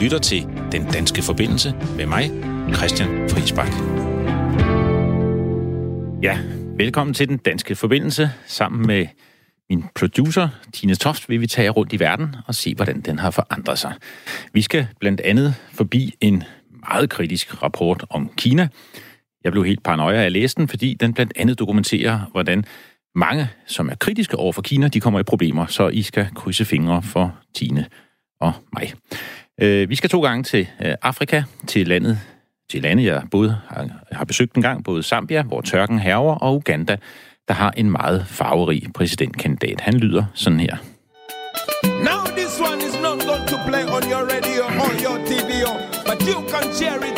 lytter til Den Danske Forbindelse med mig, Christian Friisbak. Ja, velkommen til Den Danske Forbindelse. Sammen med min producer, Tine Toft, vil vi tage rundt i verden og se, hvordan den har forandret sig. Vi skal blandt andet forbi en meget kritisk rapport om Kina. Jeg blev helt paranoia af at læse den, fordi den blandt andet dokumenterer, hvordan mange, som er kritiske over for Kina, de kommer i problemer, så I skal krydse fingre for Tine og mig. Øh, vi skal to gange til øh, Afrika, til landet, til landet, jeg både har, har besøgt en gang, både Zambia, hvor tørken herver, og Uganda, der har en meget farverig præsidentkandidat. Han lyder sådan her. Now this one is not going to play on your radio or your TV, oh, but you can share it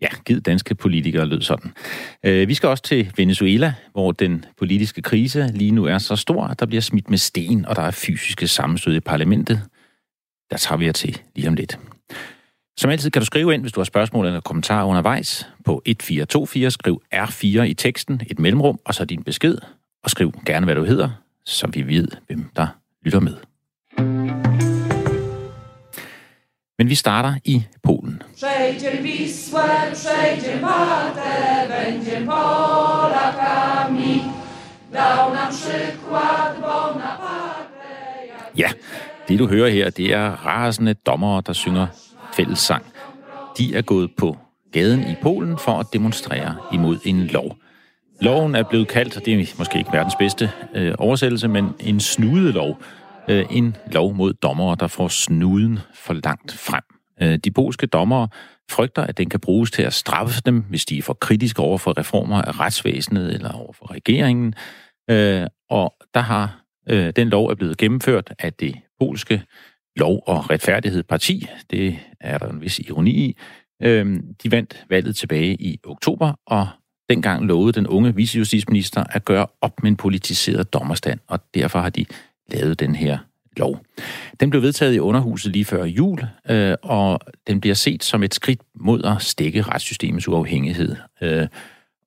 Ja, giv danske politikere lød sådan. Øh, vi skal også til Venezuela, hvor den politiske krise lige nu er så stor, at der bliver smidt med sten, og der er fysiske sammenstød i parlamentet. Der tager vi jer til lige om lidt. Som altid kan du skrive ind, hvis du har spørgsmål eller kommentarer undervejs på 1424. Skriv R4 i teksten, et mellemrum, og så din besked. Og skriv gerne, hvad du hedder, så vi ved, hvem der lytter med. Men vi starter i Polen. Przejdzie Wisłę, przejdzie Matę, będzie Polakami. Dał nam przykład Bonaparte. Ja, det du hører her, det er rasende dommere, der synger fællessang. De er gået på gaden i Polen for at demonstrere imod en lov. Loven er blevet kaldt, og det er måske ikke verdens bedste øh, oversættelse, men en snudelov, øh, en lov mod dommere, der får snuden for langt frem. Øh, de polske dommere frygter, at den kan bruges til at straffe dem, hvis de er for kritiske over for reformer af retsvæsenet eller over for regeringen. Øh, og der har øh, den lov er blevet gennemført af det polske Lov- og Retfærdighed Parti. Det er der en vis ironi i. Øh, de vandt valget tilbage i oktober, og dengang lovede den unge vicejustitsminister at gøre op med en politiseret dommerstand, og derfor har de lavet den her lov. Den blev vedtaget i underhuset lige før jul, øh, og den bliver set som et skridt mod at stikke retssystemets uafhængighed. Øh,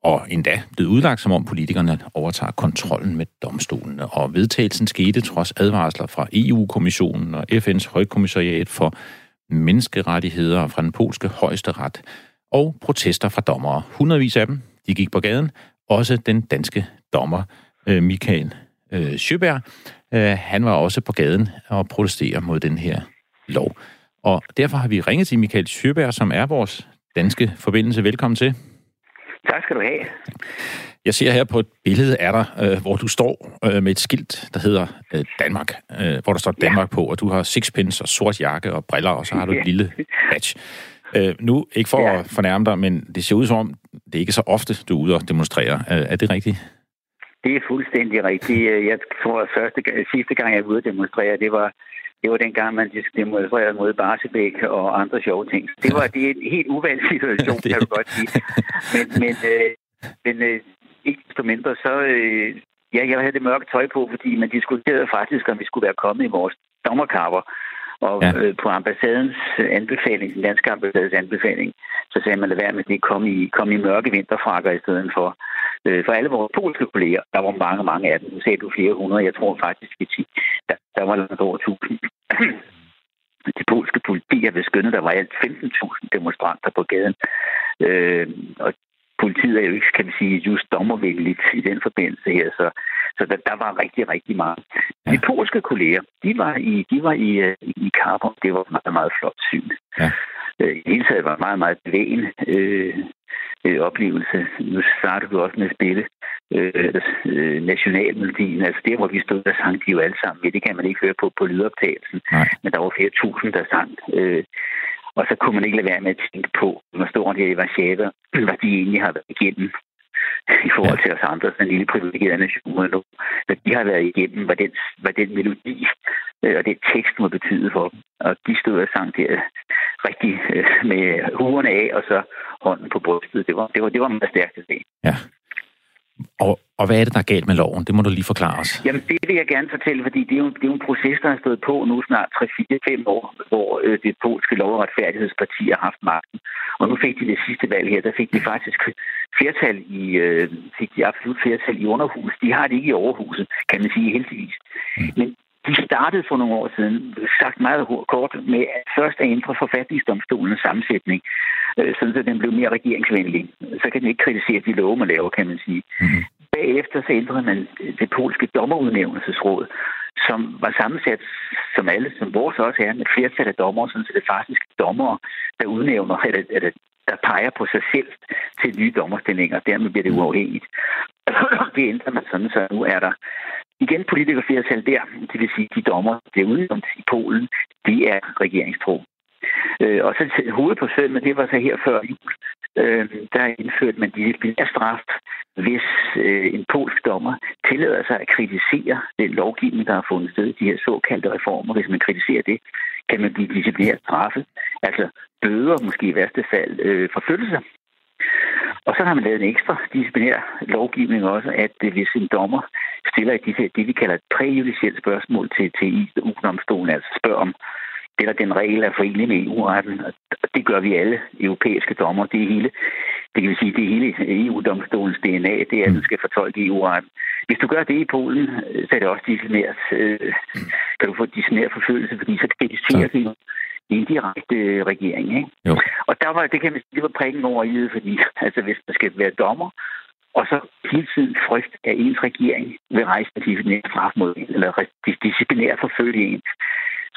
og endda blevet udlagt, som om politikerne overtager kontrollen med domstolene. Og vedtagelsen skete trods advarsler fra EU-kommissionen og FN's højkommissariat for menneskerettigheder fra den polske højeste ret, og protester fra dommere. Hundredvis af dem, de gik på gaden. Også den danske dommer, øh, Michael øh, Sjøberg, øh, han var også på gaden og protesterer mod den her lov. Og derfor har vi ringet til Michael Sjøberg, som er vores danske forbindelse. Velkommen til. Tak skal du have. Jeg ser her på et billede af dig, øh, hvor du står øh, med et skilt, der hedder øh, Danmark, øh, hvor der står Danmark ja. på, og du har sixpence og sort jakke og briller, og så har du et lille badge. Øh, nu, ikke for ja. at fornærme dig, men det ser ud som om, det er ikke så ofte, du er ude og demonstrere. Øh, er det rigtigt? Det er fuldstændig rigtigt. Jeg tror, at første, sidste gang, jeg var ude at demonstrere, det var det var dengang, man demonstrerede mod Barsebæk og andre sjove ting. Det var det er en helt uvalgt situation, kan du godt sige. Men, men, øh, men øh, ikke desto mindre, så... Øh, ja, jeg havde det mørke tøj på, fordi man diskuterede faktisk, om vi skulle være kommet i vores dommerkapper. Og ja. øh, på ambassadens anbefaling, den danske ambassades anbefaling, så sagde man, at være med det, kom i, kom i mørke vinterfrakker i stedet for. Øh, for alle vores polske kolleger, der var mange, mange af dem. Nu sagde du flere hundrede, jeg tror faktisk vi 10. Der, der var langt over 1000. Det polske politi har beskyndet, der var alt 15.000 demonstranter på gaden. Øh, og politiet er jo ikke, kan vi sige, just dommervenligt i den forbindelse her, så, så der, der var rigtig, rigtig meget. Ja. De polske kolleger, de var i, de var i, øh, i, i Carbon. Det var et meget, meget flot syn. Ja. Øh, I hele taget var meget, meget bevægende. Øh, øh, oplevelse. Nu starter du også med at spille øh, øh, nationalmelodien. Altså der, hvor vi stod, der sang de jo alle sammen. Ja, det kan man ikke høre på, på lydoptagelsen. Nej. Men der var flere tusind, der sang. Øh, og så kunne man ikke lade være med at tænke på, når står der i Varsjava, hvad de egentlig har været igennem i forhold til os andre, den lille privilegerede nation nu. Hvad de har været igennem, hvad den, hvad den melodi øh, og det tekst må betyde for dem. Og de stod og sang der rigtig øh, med huerne af, og så hånden på brystet. Det var, det var, det var meget stærkt at se. Ja. Og, og hvad er det, der er galt med loven? Det må du lige forklare os. Jamen, det vil jeg gerne fortælle, fordi det er jo, det er jo en proces, der har stået på nu snart 3-4-5 år, hvor øh, det polske lov- og retfærdighedsparti har haft magten. Og nu fik de det sidste valg her, der fik de faktisk flertal i, øh, fik de absolut flertal i underhuset. De har det ikke i overhuset, kan man sige heldigvis. Mm. Men de startede for nogle år siden, sagt meget kort, med at først at ændre forfatningsdomstolens sammensætning, øh, sådan at den blev mere regeringsvenlig. Så kan den ikke kritisere de love, man laver, kan man sige. Mm-hmm. Bagefter så ændrede man det polske dommerudnævnelsesråd, som var sammensat som alle, som vores også er, med flertal af dommer, sådan så det faktisk dommer, der udnævner, eller, eller der peger på sig selv til nye dommerstillinger. Dermed bliver det uafhængigt. det ændrer man sådan, så nu er der igen politikerflertal der. Det vil sige, de dommer, der er i Polen, de er regeringstro. Øh, og så hovedet på sømmet, det var så her før jul. Øh, der indførte man straf, hvis øh, en polsk dommer tillader sig at kritisere den lovgivning, der har fundet sted, de her såkaldte reformer. Hvis man kritiserer det, kan man blive disciplineret straffet. Altså bøder, måske i værste fald øh, forfølgelse. Og så har man lavet en ekstra disciplinær lovgivning også, at øh, hvis en dommer stiller et, det, vi kalder et præjudicielt spørgsmål til, til EU-domstolen, altså spørger om, det der den regel er forenlig med EU-retten. Og det gør vi alle europæiske dommer. Det er hele, det kan sige, det hele EU-domstolens DNA, det er, at den skal fortolke EU-retten. Hvis du gør det i Polen, så er det også disciplinært. Øh, kan du få disciplinær forfølgelse, fordi så kritiserer du indirekte regering. Ikke? Jo. Og der var, det kan man sige, det var prikken over i det, fordi altså, hvis der skal være dommer, og så hele tiden frygt, at ens regering vil rejse en disciplinær straf mod en, eller disciplinær forfølge en,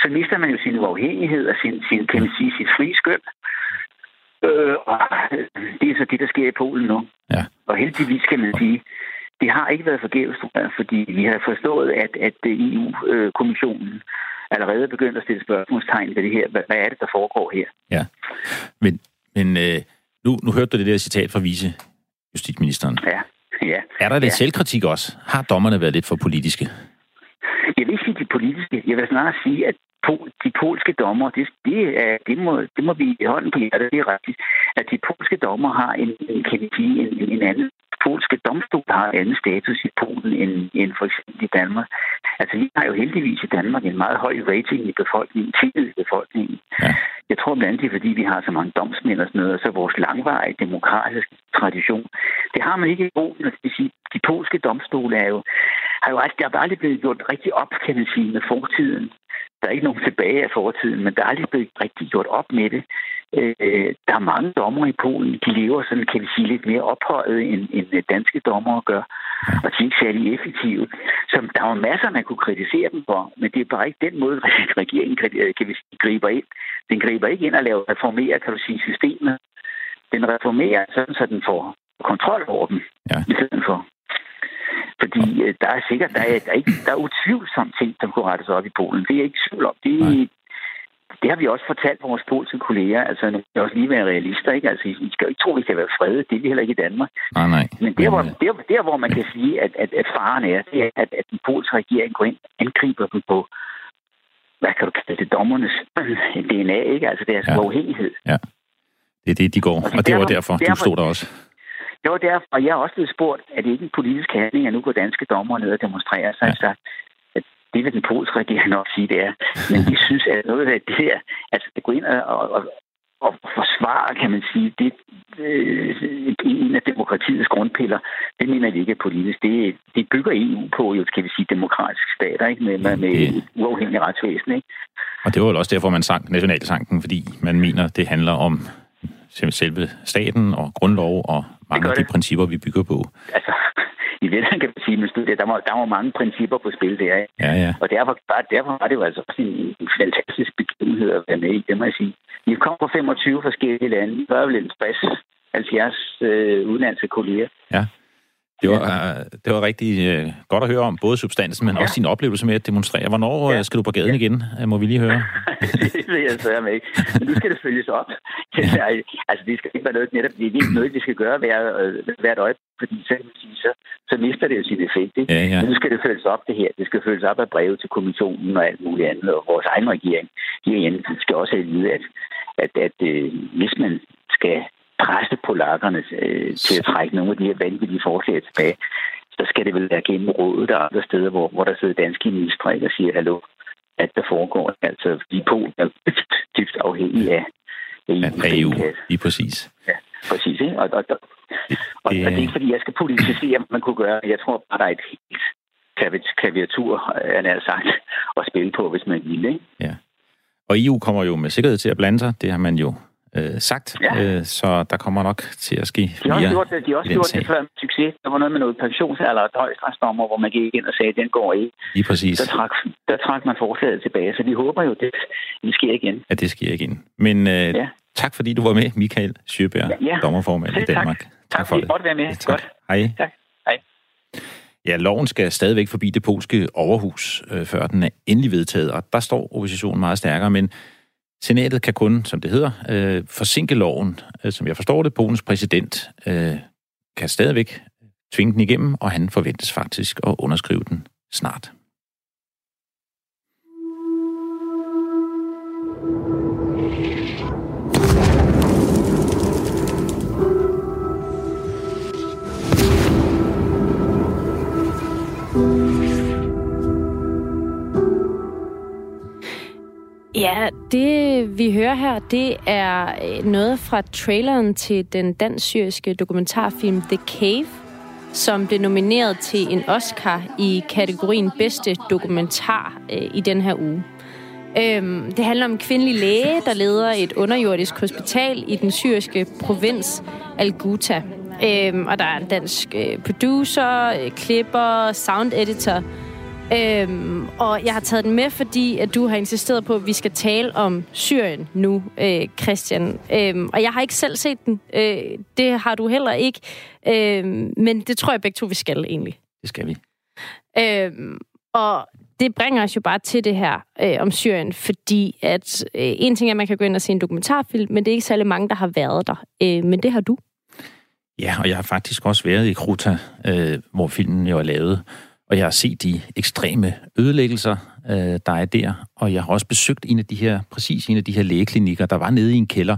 så mister man jo sin uafhængighed og sin, sin kan man sige, sit frie skøn. Øh, og det er så det, der sker i Polen nu. Ja. Og heldigvis kan man sige, det har ikke været forgæves, fordi vi har forstået, at, at EU-kommissionen allerede er begyndt at stille spørgsmålstegn ved det her. Hvad, hvad er det, der foregår her? Ja, men, men øh, nu, nu hørte du det der citat fra vice justitsministeren. Ja, ja. Er der lidt ja. selvkritik også? Har dommerne været lidt for politiske? Jeg vil ikke sige de politiske. Jeg vil snarere sige, at de polske dommer, det, det, er, det, må, det må vi i hånden på hjertet, det er rigtigt, at de polske dommer har en, en kan vi sige, en, en anden polske domstol har anden status i Polen end, end for eksempel i Danmark. Altså, vi har jo heldigvis i Danmark en meget høj rating i befolkningen, tillid i befolkningen. Ja. Jeg tror blandt andet, det er, fordi vi har så mange domsmænd og sådan noget, og så vores langvarige demokratiske tradition. Det har man ikke i Polen. Det vil sige, de polske domstole er jo, har jo aldrig, der er aldrig blevet gjort rigtig op, kan man sige, med fortiden. Der er ikke nogen tilbage af fortiden, men der er aldrig blevet rigtig gjort op med det. Øh, der er mange dommer i Polen, de lever sådan, kan vi sige, lidt mere ophøjet, end, end danske dommer gør. Og de er ikke særlig effektive. Så der er jo masser, man kunne kritisere dem for, men det er bare ikke den måde, regeringen kan vi sige, griber ind. Den griber ikke ind og laver reformere, kan du sige, systemet. Den reformerer sådan, så den får kontrol over dem, ja. i stedet for. Fordi øh, der er sikkert, der er, der er, ikke, der er utvivlsomt ting, som kunne rettes op i Polen. Det er jeg ikke tvivl om. Det, det har vi også fortalt vores polske kolleger. Altså, nu skal også lige være realister, ikke? Altså, I skal jo ikke tro, at vi kan være frede. Det er vi heller ikke i Danmark. Nej, nej. Men der, hvor, der, der, hvor man kan sige, at, at, at faren er, det er, at, at den polske regering går ind og angriber dem på, hvad kan du kalde det, dommernes DNA, ikke? Altså deres ja. uafhængighed. Ja. Det er det, de går. Og, og det var derfor, derfor, du stod der også. Det var derfor, og jeg har også blevet spurgt, at det ikke en politisk handling, at nu går danske dommer ned og demonstrerer. Så ja. sagt, at det vil den polske regering nok sige, det er. Men de synes, at noget af det her, altså det går ind og, og, og forsvare, kan man sige, det øh, en af demokratiets grundpiller, det mener vi ikke er politisk. Det, det bygger EU på, jo, skal vi sige, demokratiske stater, ikke? Med, med, med et uafhængigt retsvæsen. Ikke? Og det var jo også derfor, man sang nationalsanken, fordi man mener, det handler om selve staten og grundlov og mange af de det. principper, vi bygger på. Altså, i virkeligheden kan man sige, at der var, der var mange principper på spil der. Ikke? Ja, ja. Og derfor, derfor var det jo altså også en, en fantastisk begivenhed at være med i, det må jeg sige. Vi kom fra 25 forskellige lande. Vi var vel en 60, 70 øh, udenlandske kolleger. Ja. Det var, ja. det var rigtig uh, godt at høre om, både substansen, men ja. også din oplevelse med at demonstrere. Hvornår ja. skal du på gaden ja. igen, må vi lige høre? det vil jeg sørge med ikke. Men nu skal det følges op. Ja. altså, det skal ikke være noget, netop, det er ikke noget, vi skal gøre hver, hvert øje, fordi så, så, så mister det jo sin effekt. Ikke? Ja, ja. Men nu skal det følges op, det her. Det skal følges op af breve til kommissionen og alt muligt andet, og vores egen regering herinde skal også have at vide, at, at, at, at hvis man skal presse polakkerne øh, til at trække nogle af de her vanvittige forslag tilbage, så skal det vel være gennem rådet og andre steder, hvor, hvor der sidder danske ministre og siger, hallo, at der foregår. Altså, de Polen er dybt afhængige af EU. Af EU, lige præcis. Ja, præcis. Ikke? Og, og, og, og, det, og det er ikke, fordi jeg skal politisere, hvad man kunne gøre. Jeg tror bare, der er et helt klaviatur, han har sagt, at spille på, hvis man vil. Ikke? Ja. Og EU kommer jo med sikkerhed til at blande sig. Det har man jo øh, sagt, ja. øh, så der kommer nok til at ske De har også gjort det, de har også gjort det før med succes. Der var noget med noget pensionsalder og højstrætsdommer, hvor man gik ind og sagde, at den går ikke. Lige præcis. Der trak, der trak man forslaget tilbage, så de håber jo, at det, det sker igen. At det sker igen. Men øh, ja. tak fordi du var med, Michael Sjøberg, ja, ja. dommerformand Selv i Danmark. Tak, tak, tak for det. Tak være med. Tak. Godt. Hej. Tak. Hej. Ja, loven skal stadigvæk forbi det polske overhus, øh, før den er endelig vedtaget, og der står oppositionen meget stærkere, men Senatet kan kun, som det hedder, øh, forsinke loven. Øh, som jeg forstår det, Polens præsident øh, kan stadigvæk tvinge den igennem, og han forventes faktisk at underskrive den snart. Ja, det vi hører her, det er øh, noget fra traileren til den dansk-syriske dokumentarfilm The Cave, som blev nomineret til en Oscar i kategorien bedste dokumentar øh, i den her uge. Øhm, det handler om en kvindelig læge, der leder et underjordisk hospital i den syriske provins Al-Ghouta. Øhm, og der er en dansk øh, producer, øh, klipper, sound editor, Øhm, og jeg har taget den med, fordi at du har insisteret på, at vi skal tale om Syrien nu, øh, Christian. Øhm, og jeg har ikke selv set den. Øh, det har du heller ikke. Øhm, men det tror jeg begge to, vi skal egentlig. Det skal vi. Øhm, og det bringer os jo bare til det her øh, om Syrien, fordi at øh, en ting er, at man kan gå ind og se en dokumentarfilm, men det er ikke særlig mange, der har været der. Øh, men det har du. Ja, og jeg har faktisk også været i Kruta, øh, hvor filmen jo er lavet. Og jeg har set de ekstreme ødelæggelser, øh, der er der. Og jeg har også besøgt en af de her, præcis en af de her lægeklinikker, der var nede i en kælder,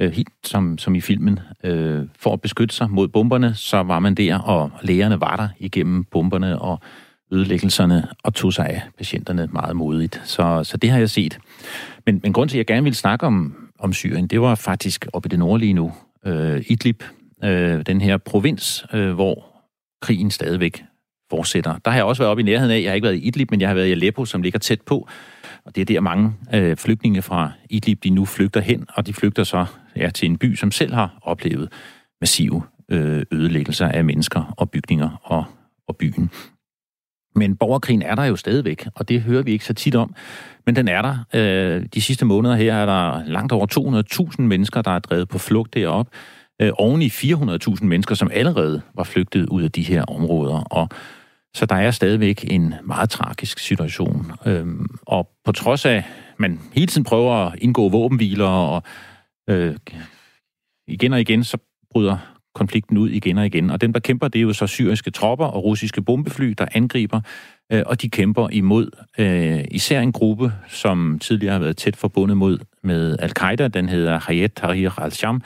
øh, helt som, som i filmen. Øh, for at beskytte sig mod bomberne, så var man der, og lægerne var der igennem bomberne og ødelæggelserne, og tog sig af patienterne meget modigt. Så, så det har jeg set. Men, men grund til, at jeg gerne ville snakke om, om Syrien, det var faktisk oppe i det nordlige nu. Øh, Idlib, øh, den her provins, øh, hvor krigen stadigvæk fortsætter. Der har jeg også været oppe i nærheden af, jeg har ikke været i Idlib, men jeg har været i Aleppo, som ligger tæt på. Og det er der mange øh, flygtninge fra Idlib, de nu flygter hen, og de flygter så ja, til en by, som selv har oplevet massive øh, ødelæggelser af mennesker og bygninger og, og byen. Men borgerkrigen er der jo stadigvæk, og det hører vi ikke så tit om. Men den er der. Øh, de sidste måneder her er der langt over 200.000 mennesker, der er drevet på flugt deroppe. Øh, oven i 400.000 mennesker, som allerede var flygtet ud af de her områder. Og så der er stadigvæk en meget tragisk situation. Øhm, og på trods af, at man hele tiden prøver at indgå våbenhviler, og øh, igen og igen, så bryder konflikten ud igen og igen. Og den, der kæmper, det er jo så syriske tropper og russiske bombefly, der angriber, øh, og de kæmper imod øh, især en gruppe, som tidligere har været tæt forbundet mod med al-Qaida. Den hedder Hayat Tahrir al-Sham.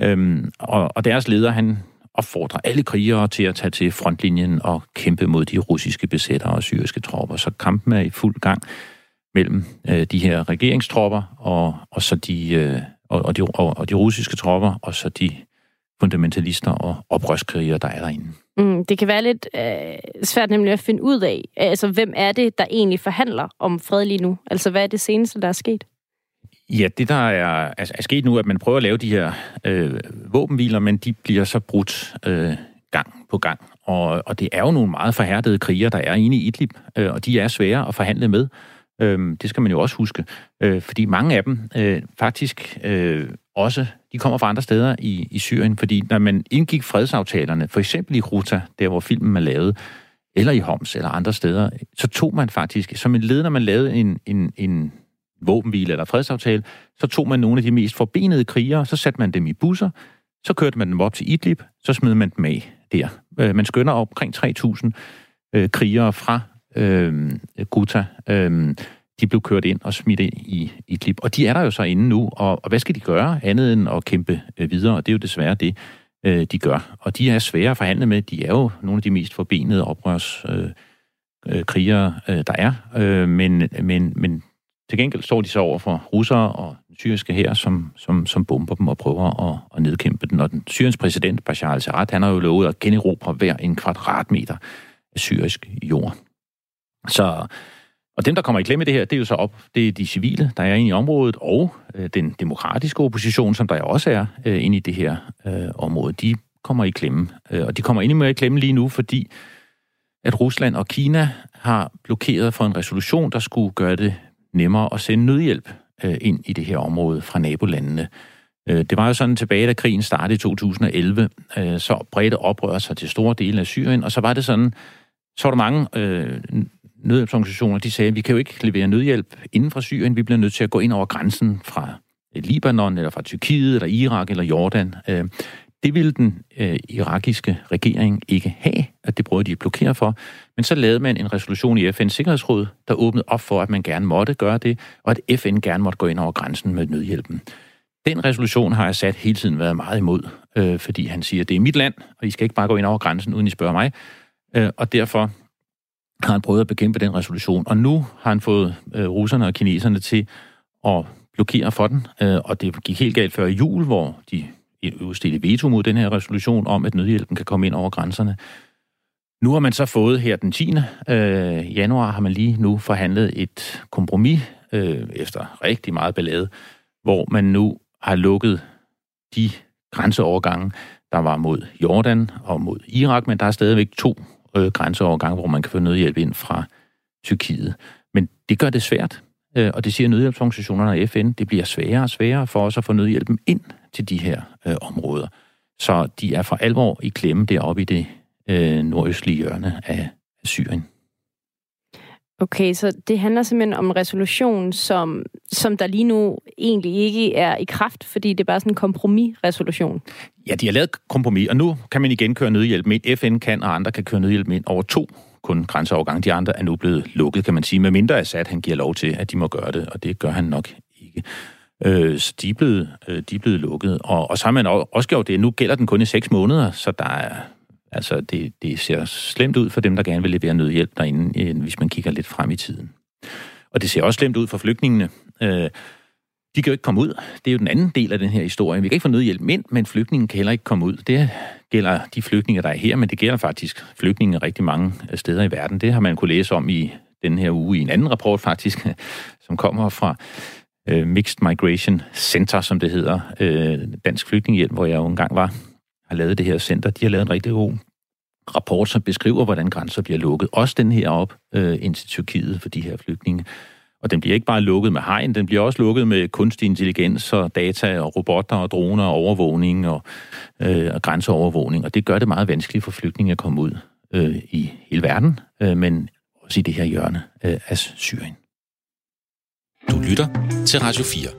Øhm, og, og deres leder, han opfordrer alle krigere til at tage til frontlinjen og kæmpe mod de russiske besættere og syriske tropper. Så kampen er i fuld gang mellem øh, de her regeringstropper og, og så de, øh, og, og, de, og, og de russiske tropper, og så de fundamentalister og oprørskrigere, der er derinde. Mm, det kan være lidt øh, svært nemlig at finde ud af, altså hvem er det, der egentlig forhandler om fred lige nu? Altså hvad er det seneste, der er sket? Ja, det der er, er, er sket nu, at man prøver at lave de her øh, våbenhviler, men de bliver så brudt øh, gang på gang. Og, og det er jo nogle meget forhærdede kriger, der er inde i Idlib, øh, og de er svære at forhandle med. Øh, det skal man jo også huske, øh, fordi mange af dem øh, faktisk øh, også, de kommer fra andre steder i, i Syrien, fordi når man indgik fredsaftalerne, for eksempel i Ruta, der hvor filmen er lavet, eller i Homs eller andre steder, så tog man faktisk, som en led, når man lavede en, en, en våbenhvile eller fredsaftale, så tog man nogle af de mest forbenede krigere, så satte man dem i busser, så kørte man dem op til Idlib, så smed man dem af der. Øh, man skønner omkring 3.000 øh, krigere fra øh, Guta. Øh, de blev kørt ind og smidt ind i, Idlib. Og de er der jo så inde nu, og, og hvad skal de gøre andet end at kæmpe øh, videre? Og det er jo desværre det, øh, de gør. Og de er svære at forhandle med. De er jo nogle af de mest forbenede oprørs øh, øh, krigere, øh, der er. Øh, men, men, men til gengæld står de så over for russere og den syriske her, som, som, som bomber dem og prøver at, at nedkæmpe den. Og den syriske præsident, Bashar al-Assad, han har jo lovet at generobre hver en kvadratmeter af syrisk jord. Så, og dem, der kommer i klemme i det her, det er jo så op, det er de civile, der er inde i området, og øh, den demokratiske opposition, som der også er øh, inde i det her øh, område, de kommer i klemme. Øh, og de kommer endnu mere i klemme lige nu, fordi at Rusland og Kina har blokeret for en resolution, der skulle gøre det nemmere at sende nødhjælp øh, ind i det her område fra nabolandene. Øh, det var jo sådan tilbage, da krigen startede i 2011, øh, så bredte oprør sig til store dele af Syrien, og så var det sådan, så var der mange øh, nødhjælpsorganisationer, de sagde, at vi kan jo ikke levere nødhjælp inden for Syrien, vi bliver nødt til at gå ind over grænsen fra Libanon, eller fra Tyrkiet, eller Irak, eller Jordan. Øh, det ville den øh, irakiske regering ikke have, at det prøvede de at blokere for. Men så lavede man en resolution i FN's Sikkerhedsråd, der åbnede op for, at man gerne måtte gøre det, og at FN gerne måtte gå ind over grænsen med nødhjælpen. Den resolution har Assad hele tiden været meget imod, øh, fordi han siger, at det er mit land, og I skal ikke bare gå ind over grænsen, uden I spørger mig. Øh, og derfor har han prøvet at bekæmpe den resolution. Og nu har han fået øh, russerne og kineserne til at blokere for den, øh, og det gik helt galt før jul, hvor de udstedte veto mod den her resolution om, at nødhjælpen kan komme ind over grænserne. Nu har man så fået her den 10. Øh, januar, har man lige nu forhandlet et kompromis øh, efter rigtig meget ballade, hvor man nu har lukket de grænseovergange, der var mod Jordan og mod Irak, men der er stadigvæk to øh, grænseovergange, hvor man kan få nødhjælp ind fra Tyrkiet. Men det gør det svært, øh, og det siger nødhjælpsorganisationerne og FN, det bliver sværere og sværere for os at få nødhjælpen ind til de her øh, områder. Så de er for alvor i klemme deroppe i det øh, nordøstlige hjørne af, Syrien. Okay, så det handler simpelthen om en resolution, som, som der lige nu egentlig ikke er i kraft, fordi det er bare sådan en kompromisresolution. Ja, de har lavet kompromis, og nu kan man igen køre nødhjælp med. FN kan, og andre kan køre nødhjælp med over to kun grænseovergang. De andre er nu blevet lukket, kan man sige, med mindre Assad han giver lov til, at de må gøre det, og det gør han nok ikke. Øh, så de er, blevet, øh, de er blevet lukket. Og, og så har man også gjort det. Nu gælder den kun i seks måneder, så der er, altså det, det ser slemt ud for dem, der gerne vil levere nødhjælp derinde, øh, hvis man kigger lidt frem i tiden. Og det ser også slemt ud for flygtningene. Øh, de kan jo ikke komme ud. Det er jo den anden del af den her historie. Vi kan ikke få nødhjælp ind, men flygtningen kan heller ikke komme ud. Det gælder de flygtninge, der er her, men det gælder faktisk flygtninge rigtig mange øh, steder i verden. Det har man kunne læse om i den her uge i en anden rapport faktisk, som kommer fra øh, Mixed Migration Center, som det hedder, øh, Dansk Flygtningehjælp, hvor jeg jo engang var, har lavet det her center. De har lavet en rigtig god rapport, som beskriver, hvordan grænser bliver lukket. Også den her op øh, ind til Tyrkiet for de her flygtninge. Og den bliver ikke bare lukket med hegn, den bliver også lukket med kunstig intelligens og data og robotter og droner og overvågning og, øh, og grænseovervågning. Og det gør det meget vanskeligt for flygtninge at komme ud øh, i hele verden, øh, men også i det her hjørne øh, af Syrien. Du lytter til Radio 4.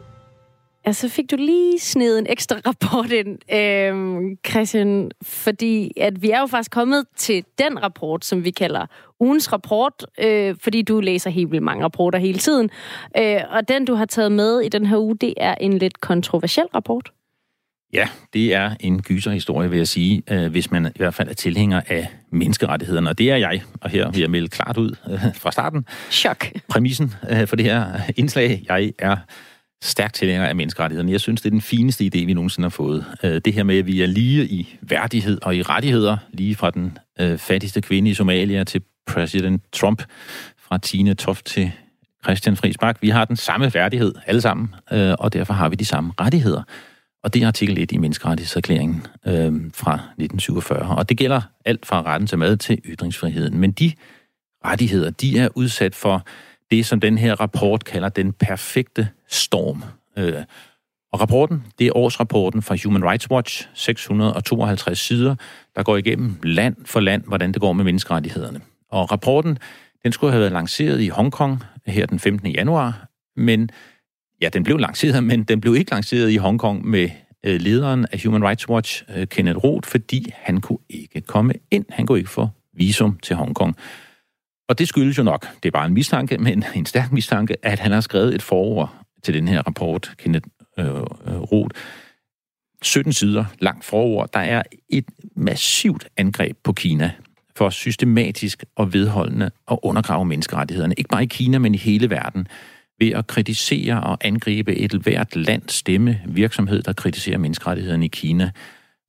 Ja, så fik du lige sned en ekstra rapport ind, øhm, Christian, fordi at vi er jo faktisk kommet til den rapport, som vi kalder ugens rapport, øh, fordi du læser helt vildt mange rapporter hele tiden. Øh, og den, du har taget med i den her uge, det er en lidt kontroversiel rapport. Ja, det er en gyserhistorie, vil jeg sige, øh, hvis man i hvert fald er tilhænger af menneskerettighederne. Og det er jeg, og her vil jeg melde klart ud øh, fra starten. Chok. Præmissen øh, for det her indslag, jeg er stærkt tilhænger af menneskerettighederne. Jeg synes, det er den fineste idé, vi nogensinde har fået. Det her med, at vi er lige i værdighed og i rettigheder, lige fra den fattigste kvinde i Somalia til præsident Trump, fra Tine Toft til Christian Friis Bak. Vi har den samme værdighed alle sammen, og derfor har vi de samme rettigheder. Og det er artikel 1 i menneskerettighedserklæringen øh, fra 1947. Og det gælder alt fra retten til mad til ytringsfriheden. Men de rettigheder, de er udsat for det, som den her rapport kalder den perfekte storm. Øh, og rapporten, det er årsrapporten fra Human Rights Watch, 652 sider, der går igennem land for land, hvordan det går med menneskerettighederne. Og rapporten, den skulle have været lanceret i Hongkong her den 15. januar, men Ja, den blev lanceret, men den blev ikke lanceret i Hongkong med øh, lederen af Human Rights Watch, øh, Kenneth Roth, fordi han kunne ikke komme ind. Han kunne ikke få visum til Hongkong. Og det skyldes jo nok, det er bare en mistanke, men en stærk mistanke, at han har skrevet et forord til den her rapport, Kenneth øh, øh Roth. 17 sider langt forord. Der er et massivt angreb på Kina for systematisk og vedholdende at undergrave menneskerettighederne. Ikke bare i Kina, men i hele verden ved at kritisere og angribe et hvert land stemme virksomhed, der kritiserer menneskerettighederne i Kina.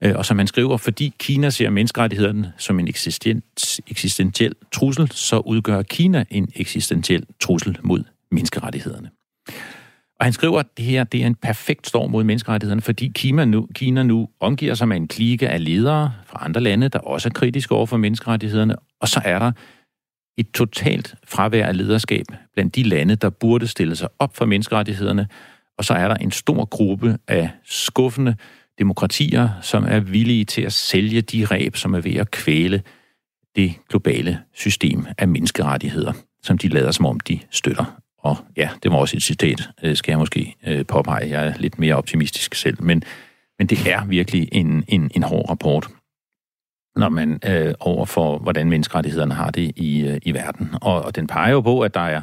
Øh, og som man skriver, fordi Kina ser menneskerettighederne som en eksistentiel trussel, så udgør Kina en eksistentiel trussel mod menneskerettighederne. Og han skriver, at det her det er en perfekt storm mod menneskerettighederne, fordi Kina nu, Kina nu omgiver sig med en klike af ledere fra andre lande, der også er kritiske over for menneskerettighederne, og så er der et totalt fravær af lederskab blandt de lande, der burde stille sig op for menneskerettighederne, og så er der en stor gruppe af skuffende demokratier, som er villige til at sælge de ræb, som er ved at kvæle det globale system af menneskerettigheder, som de lader som om de støtter. Og ja, det var også et citat, øh, skal jeg måske øh, påpege. Jeg er lidt mere optimistisk selv, men, men det er virkelig en, en, en hård rapport, når man øh, over for, hvordan menneskerettighederne har det i, øh, i verden. Og, og den peger jo på, at der er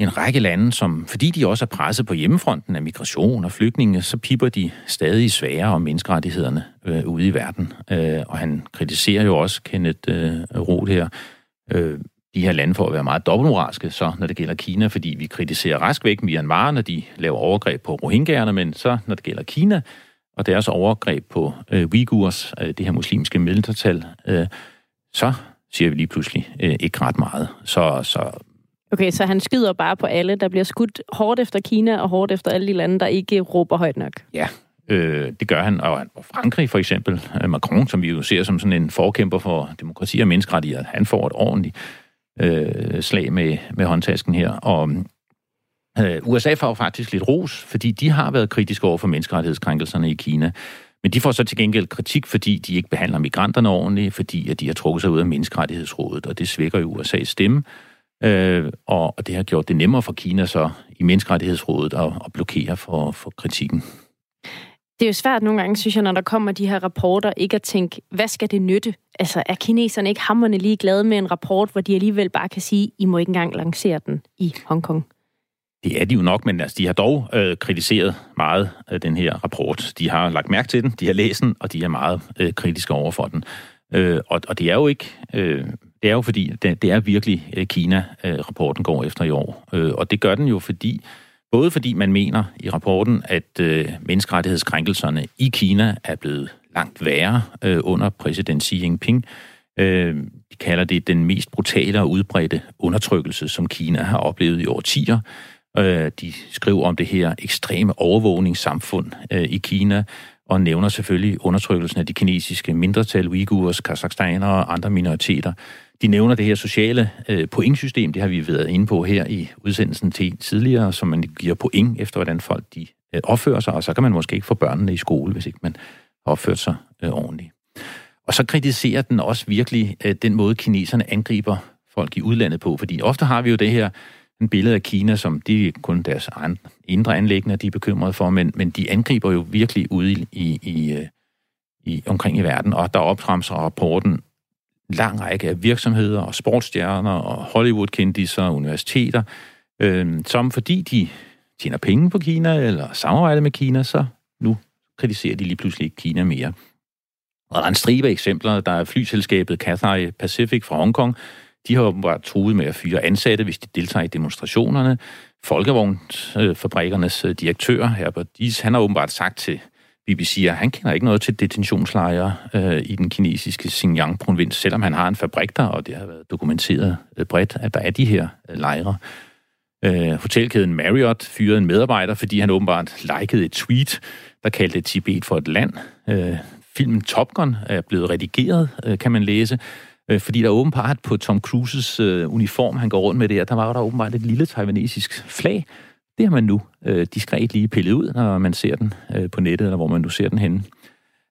en række lande, som, fordi de også er presset på hjemmefronten af migration og flygtninge, så piper de stadig sværere om menneskerettighederne øh, ude i verden. Øh, og han kritiserer jo også Kenneth øh, Roth her, øh, de her lande for at være meget dobbeltmoralske, så når det gælder Kina, fordi vi kritiserer rask væk Myanmar, når de laver overgreb på rohingyerne, men så når det gælder Kina og deres overgreb på øh, Uyghurs, øh, det her muslimske mindretal, øh, så siger vi lige pludselig øh, ikke ret meget. Så, så Okay, så han skyder bare på alle. Der bliver skudt hårdt efter Kina og hårdt efter alle de lande, der ikke råber højt nok. Ja, øh, det gør han. Og Frankrig for eksempel, øh, Macron, som vi jo ser som sådan en forkæmper for demokrati og menneskerettigheder, han får et ordentligt øh, slag med, med håndtasken her. Og Øh, USA får faktisk lidt ros, fordi de har været kritiske over for menneskerettighedskrænkelserne i Kina. Men de får så til gengæld kritik, fordi de ikke behandler migranterne ordentligt, fordi at de har trukket sig ud af menneskerettighedsrådet, og det svækker jo USA's stemme. Øh, og, og det har gjort det nemmere for Kina så i menneskerettighedsrådet at, at blokere for, for kritikken. Det er jo svært nogle gange, synes jeg, når der kommer de her rapporter, ikke at tænke, hvad skal det nytte? Altså, er kineserne ikke hammerne lige glade med en rapport, hvor de alligevel bare kan sige, I må ikke engang lancere den i Hongkong? Det er de jo nok, men altså, de har dog øh, kritiseret meget af den her rapport. De har lagt mærke til den, de har læst den, og de er meget øh, kritiske over for den. Øh, og, og det er jo ikke... Øh, det er jo fordi, det, det er virkelig øh, Kina, øh, rapporten går efter i år. Øh, og det gør den jo fordi, både fordi man mener i rapporten, at øh, menneskerettighedskrænkelserne i Kina er blevet langt værre øh, under præsident Xi Jinping. Øh, de kalder det den mest brutale og udbredte undertrykkelse, som Kina har oplevet i årtier. Øh, Øh, de skriver om det her ekstreme overvågningssamfund øh, i Kina, og nævner selvfølgelig undertrykkelsen af de kinesiske mindretal, uigurs, kazakhstanere og andre minoriteter. De nævner det her sociale øh, pointsystem, det har vi været inde på her i udsendelsen til tidligere, som man giver point efter, hvordan folk de øh, opfører sig, og så kan man måske ikke få børnene i skole, hvis ikke man opfører sig øh, ordentligt. Og så kritiserer den også virkelig øh, den måde, kineserne angriber folk i udlandet på, fordi ofte har vi jo det her en billede af Kina, som de kun deres egen indre anlæggende, de er bekymrede for, men, men de angriber jo virkelig ude i, i, i, øh, omkring i verden, og der optramser rapporten lang række af virksomheder og sportsstjerner og Hollywood-kendiser og universiteter, øh, som fordi de tjener penge på Kina eller samarbejder med Kina, så nu kritiserer de lige pludselig ikke Kina mere. Og der er en stribe eksempler. Der er flyselskabet Cathay Pacific fra Hongkong. De har åbenbart truet med at fyre ansatte, hvis de deltager i demonstrationerne. Folkevognsfabrikkernes øh, direktør, Herbert Dies, han har åbenbart sagt til BBC, at han kender ikke noget til detentionslejre øh, i den kinesiske Xinjiang-provins, selvom han har en fabrik der, og det har været dokumenteret øh, bredt, at der er de her øh, lejre. Øh, hotelkæden Marriott fyrede en medarbejder, fordi han åbenbart likede et tweet, der kaldte Tibet for et land. Øh, filmen Top Gun er blevet redigeret, øh, kan man læse, øh, fordi der åbenbart på Tom Cruises øh, uniform, han går rundt med der, der var der åbenbart et lille taiwanesisk flag, det har man nu øh, diskret lige pillet ud, når man ser den øh, på nettet, eller hvor man nu ser den henne.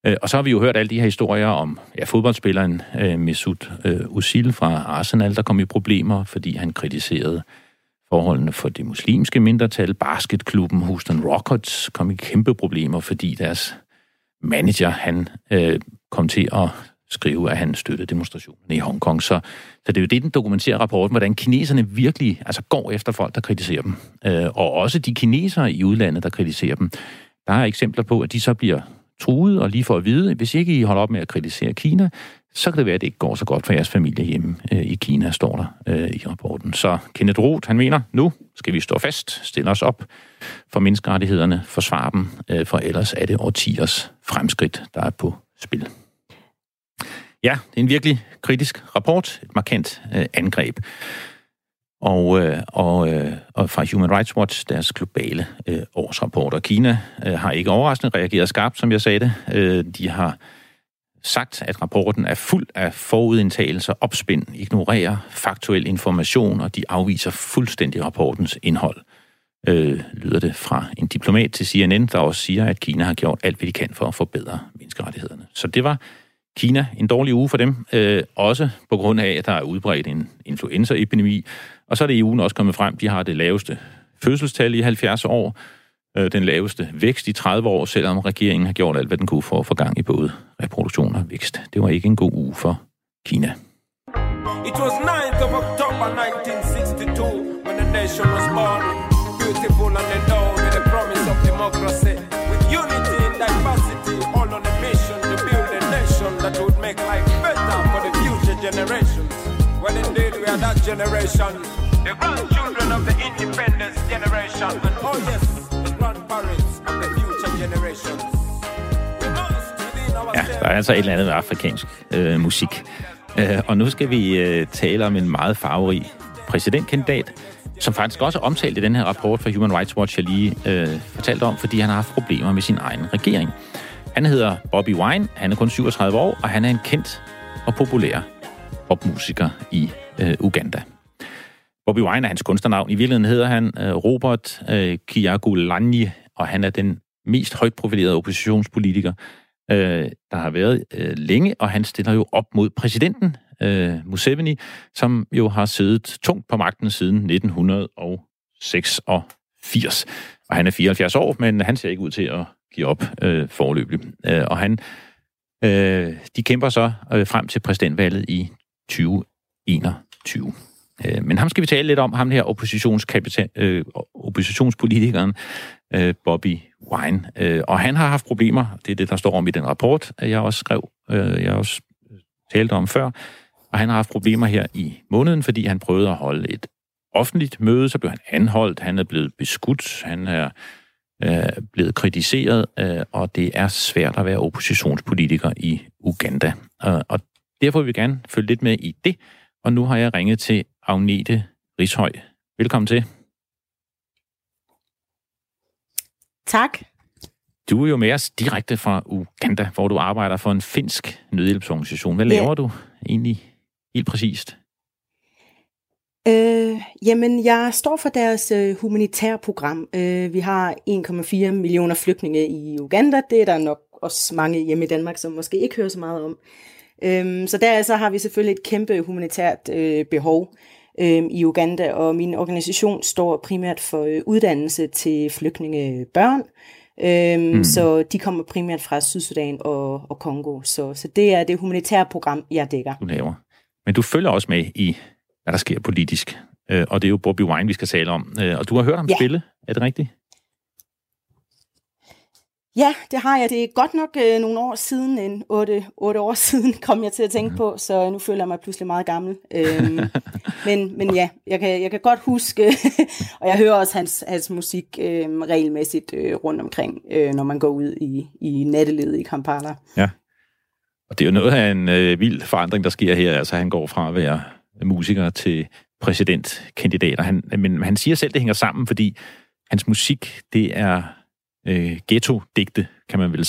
Øh, og så har vi jo hørt alle de her historier om ja, fodboldspilleren øh, Mesut øh, Özil fra Arsenal, der kom i problemer, fordi han kritiserede forholdene for det muslimske mindretal. Basketklubben Houston Rockets kom i kæmpe problemer, fordi deres manager, han øh, kom til at skrive, at han støttede demonstrationen i Hongkong. Så, så det er jo det, den dokumenterer rapporten, hvordan kineserne virkelig altså, går efter folk, der kritiserer dem. Øh, og også de kinesere i udlandet, der kritiserer dem. Der er eksempler på, at de så bliver truet og lige for at vide, hvis ikke I holder op med at kritisere Kina, så kan det være, at det ikke går så godt for jeres familie hjemme øh, i Kina, står der øh, i rapporten. Så Kenneth Roth, han mener, nu skal vi stå fast, stille os op for menneskerettighederne, forsvare dem, øh, for ellers er det årtiers fremskridt, der er på spil. Ja, det er en virkelig kritisk rapport, et markant øh, angreb. Og, øh, og, øh, og fra Human Rights Watch, deres globale øh, årsrapport. Og Kina øh, har ikke overraskende reageret skarpt, som jeg sagde det. Øh, de har sagt, at rapporten er fuld af forudindtagelser, opspind, ignorerer faktuel information, og de afviser fuldstændig rapportens indhold. Øh, lyder det fra en diplomat til CNN, der også siger, at Kina har gjort alt, hvad de kan for at forbedre menneskerettighederne. Så det var Kina en dårlig uge for dem, øh, også på grund af, at der er udbredt en influenzaepidemi. Og så er det i ugen også kommet frem, de har det laveste fødselstal i 70 år, øh, den laveste vækst i 30 år, selvom regeringen har gjort alt, hvad den kunne for at få gang i både reproduktion og vækst. Det var ikke en god uge for Kina. It was 9th of October 1962 when the nation was born. Beautiful and endowed with the promise of democracy. With unity and diversity, generations. Well, indeed, we are that generation. The grandchildren of the independence generation. And oh yes, Ja, der er altså et eller andet med afrikansk øh, musik. Øh, og nu skal vi øh, tale om en meget farverig præsidentkandidat, som faktisk også er omtalt i den her rapport fra Human Rights Watch, jeg lige øh, fortalte om, fordi han har haft problemer med sin egen regering. Han hedder Bobby Wine, han er kun 37 år, og han er en kendt og populær popmusiker i øh, Uganda. Bobby Wine er hans kunstnernavn. I virkeligheden hedder han øh, Robert øh, Kyagulanyi, og han er den mest højt profilerede oppositionspolitiker, øh, der har været øh, længe, og han stiller jo op mod præsidenten, øh, Museveni, som jo har siddet tungt på magten siden 1986. Og han er 74 år, men han ser ikke ud til at give op øh, forløbig. Øh, og han, øh, de kæmper så øh, frem til præsidentvalget i 2021. Øh, men ham skal vi tale lidt om, ham her oppositionskapital, øh, oppositionspolitikeren øh, Bobby Wine. Øh, og han har haft problemer, det er det, der står om i den rapport, jeg også skrev, øh, jeg også øh, talte om før, og han har haft problemer her i måneden, fordi han prøvede at holde et offentligt møde, så blev han anholdt, han er blevet beskudt, han er øh, blevet kritiseret, øh, og det er svært at være oppositionspolitiker i Uganda. Øh, og derfor vil vi gerne følge lidt med i det, og nu har jeg ringet til Agnete Rishøj. Velkommen til. Tak. Du er jo med os direkte fra Uganda, hvor du arbejder for en finsk nødhjælpsorganisation. Hvad laver ja. du egentlig helt præcist? Øh, jamen, jeg står for deres øh, humanitære program. Øh, vi har 1,4 millioner flygtninge i Uganda. Det er der nok også mange hjemme i Danmark, som måske ikke hører så meget om. Øh, så der så har vi selvfølgelig et kæmpe humanitært øh, behov øh, i Uganda, og min organisation står primært for øh, uddannelse til flygtningebørn. Øhm, mm. Så de kommer primært fra Sydsudan og, og Kongo. Så, så det er det humanitære program, jeg dækker. Du laver. Men du følger også med i, hvad der sker politisk. Øh, og det er jo Bobby Wine, vi skal tale om. Øh, og du har hørt ham ja. spille, er det rigtigt? Ja, det har jeg. Det er godt nok øh, nogle år siden, en 8, 8 år siden, kom jeg til at tænke mm. på, så nu føler jeg mig pludselig meget gammel. Øhm, men, men ja, jeg kan, jeg kan godt huske, og jeg hører også hans, hans musik øh, regelmæssigt øh, rundt omkring, øh, når man går ud i, i nattelivet i Kampala. Ja, og det er jo noget af en øh, vild forandring, der sker her. Altså han går fra at være musiker til præsidentkandidat, han, men han siger selv, at det hænger sammen, fordi hans musik, det er øh, ghetto-digte, kan man vel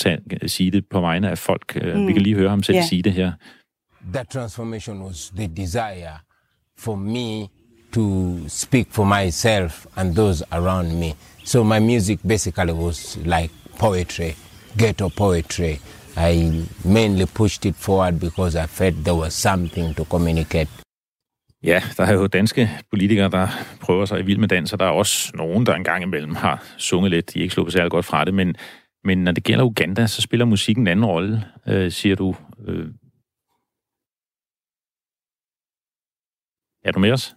sige det på vegne af folk. Mm. Vi kan lige høre ham selv yeah. sige det her. That transformation was the desire for me to speak for myself and those around me. So my music basically was like poetry, ghetto poetry. I mainly pushed it forward because I felt there was something to communicate. Ja, der er jo danske politikere, der prøver sig i vild med dans, og der er også nogen, der engang imellem har sunget lidt. De er ikke sluppet særlig godt fra det, men, men når det gælder Uganda, så spiller musikken en anden rolle, øh, siger du. Øh. Er du med os?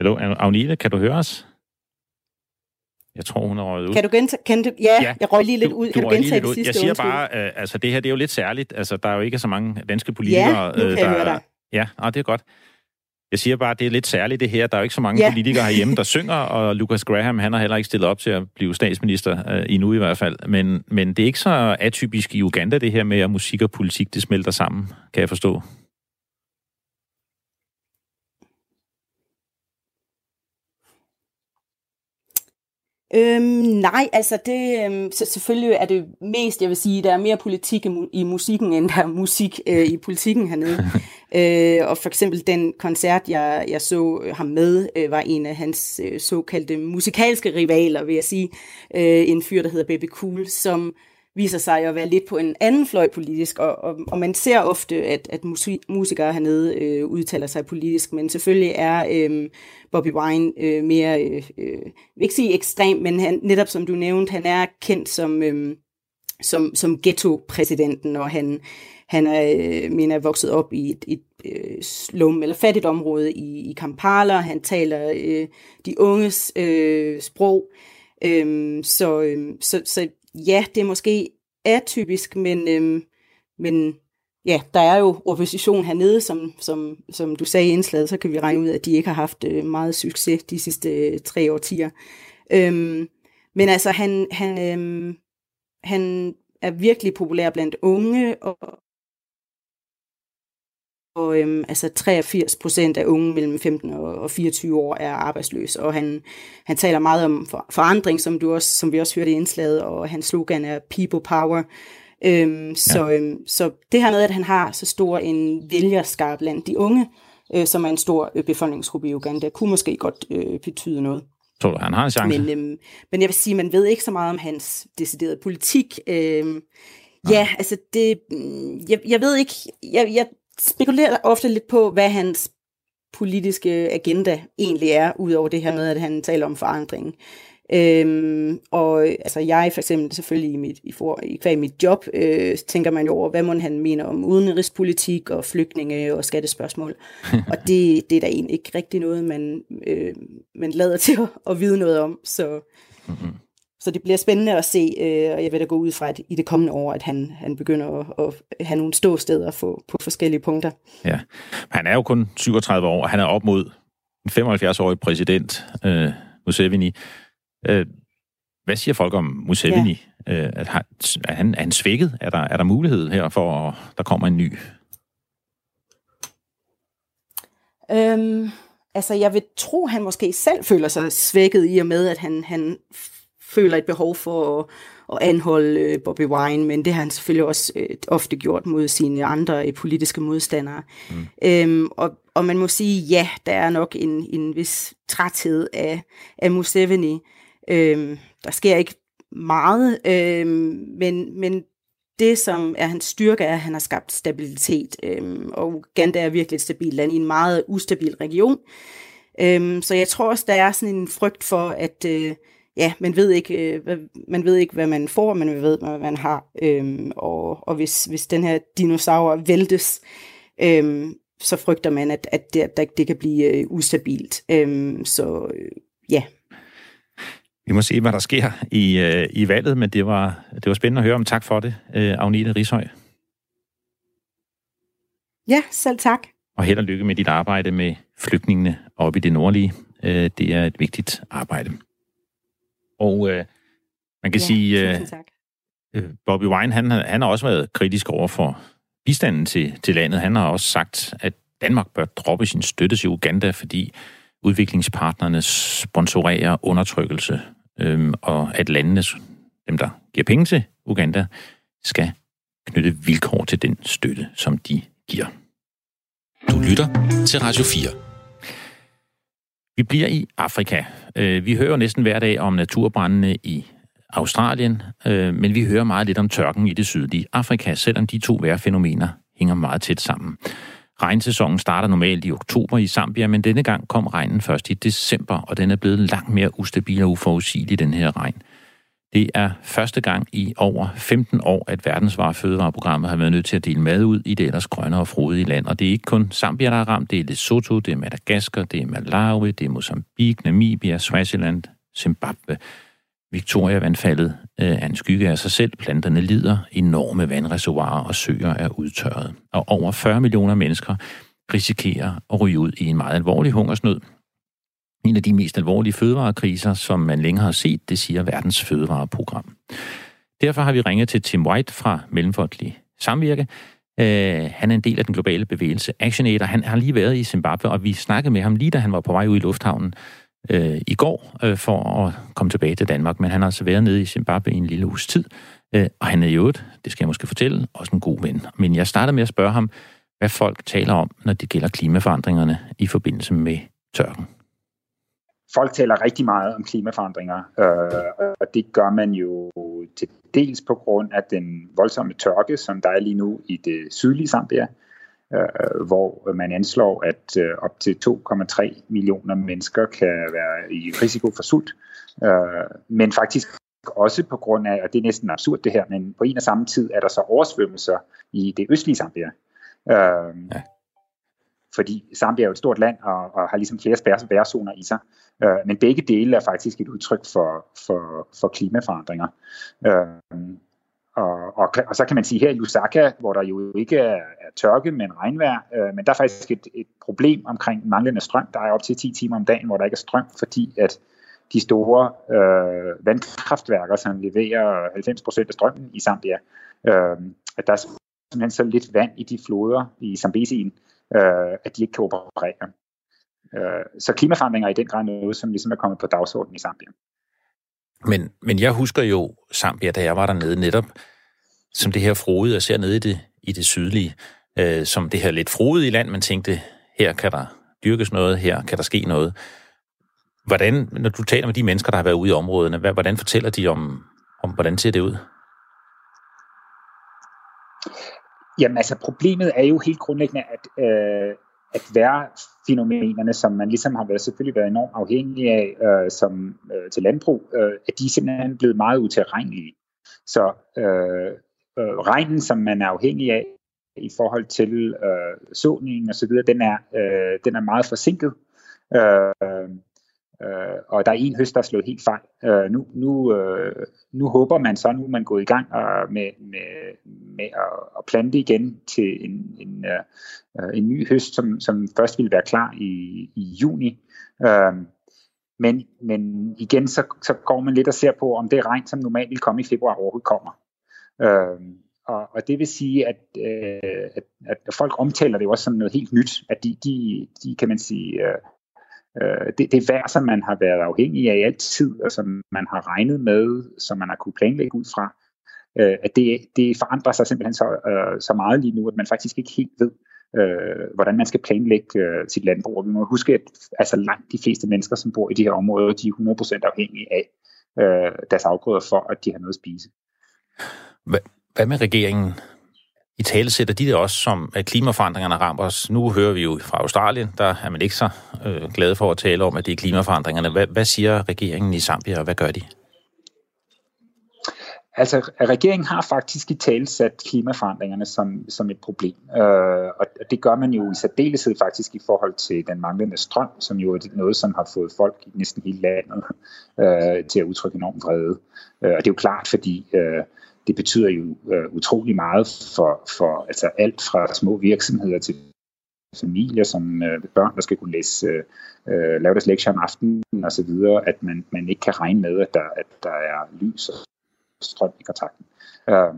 Hallo, Agnete, kan du høre os? Jeg tror, hun er røget ud. Kan du gentage? Du, ja, ja, jeg røg lige lidt ud. Du, kan du, du gentage det sidste? Jeg siger undskyld. bare, uh, altså det her det er jo lidt særligt. Altså, der er jo ikke så mange danske politikere. Ja, nu kan uh, der, jeg høre dig. Ja, ah, det er godt. Jeg siger bare, det er lidt særligt det her. Der er jo ikke så mange ja. politikere herhjemme, der synger, og Lucas Graham, han har heller ikke stillet op til at blive statsminister, uh, endnu i hvert fald. Men, men det er ikke så atypisk i Uganda, det her med, at musik og politik, det smelter sammen, kan jeg forstå. Øhm, nej, altså det, øhm, så selvfølgelig er det mest, jeg vil sige, der er mere politik i, i musikken, end der er musik øh, i politikken hernede. øh, og for eksempel den koncert, jeg, jeg så ham med, øh, var en af hans øh, såkaldte musikalske rivaler, vil jeg sige. Øh, en fyr, der hedder Baby Cool, som viser sig at være lidt på en anden fløj politisk, og, og, og man ser ofte, at, at musikere hernede øh, udtaler sig politisk, men selvfølgelig er øh, Bobby Wine øh, mere, øh, øh, ikke sige ekstrem, men han, netop som du nævnte, han er kendt som, øh, som, som ghetto-præsidenten, og han, han er, øh, mener, er vokset op i et, et øh, slum eller fattigt område i, i Kampala. Han taler øh, de unges øh, sprog. Øhm, så, øh, så, så ja, det er måske atypisk, men, øhm, men ja, der er jo opposition hernede, som, som, som du sagde i indslaget, så kan vi regne ud, at de ikke har haft øh, meget succes de sidste øh, tre årtier. Øhm, men altså, han, han, øhm, han er virkelig populær blandt unge, og, og øhm, altså 83 procent af unge mellem 15 og 24 år er arbejdsløse, og han, han taler meget om forandring, som, du også, som vi også hørte i indslaget, og hans slogan er People Power. Øhm, ja. så, øhm, så det her med, at han har så stor en vælgerskab blandt de unge, øh, som er en stor øh, befolkningsgruppe i Uganda, kunne måske godt øh, betyde noget. Tror du, han har en chance? Men, øhm, men jeg vil sige, man ved ikke så meget om hans deciderede politik. Øhm, Ja, altså det, mm, jeg, jeg ved ikke, jeg, jeg spekulerer ofte lidt på, hvad hans politiske agenda egentlig er, udover det her med, at han taler om forandring. Øhm, og altså jeg for eksempel selvfølgelig i mit, i, for, i kvæg mit job, øh, tænker man jo over, hvad må han mener om udenrigspolitik og flygtninge og skattespørgsmål. og det, det er der egentlig ikke rigtig noget, man, øh, man lader til at, at vide noget om. Så, mm-hmm. Så det bliver spændende at se, øh, og jeg vil da gå ud fra, at i det kommende år, at han, han begynder at, at have nogle ståsteder på, på forskellige punkter. Ja, han er jo kun 37 år, og han er op mod en 75-årig præsident, øh, Museveni. Øh, hvad siger folk om Museveni? Ja. Øh, er, er, han, er han svækket? Er der, er der mulighed her for, at der kommer en ny? Øhm, altså, jeg vil tro, han måske selv føler sig svækket i og med, at han, han føler et behov for at, at anholde øh, Bobby Wine, men det har han selvfølgelig også øh, ofte gjort mod sine andre øh, politiske modstandere. Mm. Øhm, og, og man må sige, ja, der er nok en, en vis træthed af, af Museveni. Øhm, der sker ikke meget, øhm, men, men det, som er hans styrke, er, at han har skabt stabilitet. Øhm, og Uganda er virkelig et stabilt land i en meget ustabil region. Øhm, så jeg tror også, der er sådan en frygt for, at, øh, ja, man ved ikke, øh, man ved ikke, hvad man får, men man ved, hvad man har. Øhm, og og hvis, hvis den her dinosaur væltes, øhm, så frygter man, at, at det, at det kan blive øh, ustabilt. Øhm, så øh, ja. Vi må se, hvad der sker i, øh, i valget, men det var, det var spændende at høre om. Tak for det, øh, Agnete Rishøj. Ja, selv tak. Og held og lykke med dit arbejde med flygtningene oppe i det nordlige. Øh, det er et vigtigt arbejde. Og øh, man kan ja, sige, øh, øh, Bobby Wine, han, han har også været kritisk over for bistanden til, til landet. Han har også sagt, at Danmark bør droppe sin støtte til Uganda, fordi udviklingspartnerne sponsorerer undertrykkelse, øh, og at landene, dem der giver penge til Uganda, skal knytte vilkår til den støtte, som de giver. Du lytter til Radio 4. Vi bliver i Afrika. Øh, vi hører næsten hver dag om naturbrændene i Australien, øh, men vi hører meget lidt om tørken i det sydlige Afrika, selvom de to vejrfænomener hænger meget tæt sammen. Regnsæsonen starter normalt i oktober i Zambia, men denne gang kom regnen først i december, og den er blevet langt mere ustabil og uforudsigelig, den her regn. Det er første gang i over 15 år, at Verdensvare Fødevareprogrammet har været nødt til at dele mad ud i det ellers grønne og frodige land. Og det er ikke kun Zambia, der er ramt. Det er Lesotho, det er Madagaskar, det er Malawi, det er Mozambique, Namibia, Swaziland, Zimbabwe. Victoria-vandfaldet øh, er en skygge af sig selv. Planterne lider. Enorme vandreservoirer og søer er udtørret. Og over 40 millioner mennesker risikerer at ryge ud i en meget alvorlig hungersnød. En af de mest alvorlige fødevarekriser, som man længere har set, det siger verdens fødevareprogram. Derfor har vi ringet til Tim White fra Mellemfolkelig Samvirke. Øh, han er en del af den globale bevægelse ActionAid, han har lige været i Zimbabwe, og vi snakkede med ham lige da han var på vej ud i lufthavnen øh, i går øh, for at komme tilbage til Danmark. Men han har altså været nede i Zimbabwe i en lille uges tid, øh, og han er jo et, det skal jeg måske fortælle, også en god ven. Men jeg starter med at spørge ham, hvad folk taler om, når det gælder klimaforandringerne i forbindelse med tørken folk taler rigtig meget om klimaforandringer, øh, og det gør man jo til dels på grund af den voldsomme tørke, som der er lige nu i det sydlige Zambia, øh, hvor man anslår, at øh, op til 2,3 millioner mennesker kan være i risiko for sult, øh, men faktisk også på grund af, og det er næsten absurd det her, men på en og samme tid er der så oversvømmelser i det østlige Zambia. Øh, ja. Fordi Zambia er jo et stort land og, og har ligesom flere spærrezoner i sig. Øh, men begge dele er faktisk et udtryk for, for, for klimaforandringer. Øh, og, og, og så kan man sige her i Lusaka, hvor der jo ikke er, er tørke, men regnvejr, øh, men der er faktisk et, et problem omkring manglende strøm. Der er op til 10 timer om dagen, hvor der ikke er strøm, fordi at de store øh, vandkraftværker, som leverer 90% af strømmen i Zambia, øh, at der er simpelthen så lidt vand i de floder i Zambesien, øh, at de ikke kan operere. Øh, så klimaforandringer er i den grad noget, som ligesom er kommet på dagsordenen i Zambia. Men, men jeg husker jo Zambia, da jeg var dernede netop, som det her frode, jeg ser nede i det, i det sydlige, øh, som det her lidt frode i land, man tænkte, her kan der dyrkes noget, her kan der ske noget. Hvordan, når du taler med de mennesker, der har været ude i områderne, hvordan fortæller de om, om hvordan ser det ud? Jamen altså, problemet er jo helt grundlæggende, at, øh, at værfænomenerne, som man ligesom har været, selvfølgelig været enormt afhængige af øh, som, øh, til landbrug, øh, at de er simpelthen blevet meget utilregnelige. Så øh, øh, regnen, som man er afhængig af i forhold til øh, såningen og så videre, den er, øh, den er meget forsinket. Øh, Øh, og der er en høst, der er slået helt fejl. Øh, nu, nu, øh, nu håber man så, nu er man gået i gang og med, med, med at, at plante igen til en, en, øh, øh en ny høst, som, som først vil være klar i, i juni. Øh, men, men igen, så, så går man lidt og ser på, om det regn, som normalt vil komme i februar, overhovedet kommer. Øh, og, og det vil sige, at, øh, at, at folk omtaler det jo også som noget helt nyt, at de, de, de kan man sige, øh, øh, det, det vejr, som man har været afhængig af i altid, og som man har regnet med, som man har kunne planlægge ud fra, øh, at det, det forandrer sig simpelthen så, øh, så meget lige nu, at man faktisk ikke helt ved, øh, hvordan man skal planlægge øh, sit landbrug. Og vi må huske, at altså, langt de fleste mennesker, som bor i de her områder, de er 100% afhængige af øh, deres afgrøder for, at de har noget at spise. Hvad med regeringen? I tale sætter de det også som, at klimaforandringerne rammer os. Nu hører vi jo fra Australien, der er man ikke så øh, glad for at tale om, at det er klimaforandringerne. Hvad, hvad siger regeringen i Zambia, og hvad gør de? Altså, regeringen har faktisk i tale sat klimaforandringerne som, som et problem. Øh, og det gør man jo i særdeleshed faktisk i forhold til den manglende strøm, som jo er noget, som har fået folk i næsten hele landet øh, til at udtrykke enorm vrede. Øh, og det er jo klart, fordi øh, det betyder jo øh, utrolig meget for, for altså alt fra små virksomheder til familier, som øh, børn, der skal kunne læse, øh, øh, lave deres lektier om aftenen og så videre, at man, man ikke kan regne med, at der, at der er lys og strøm i kontakten. Øh,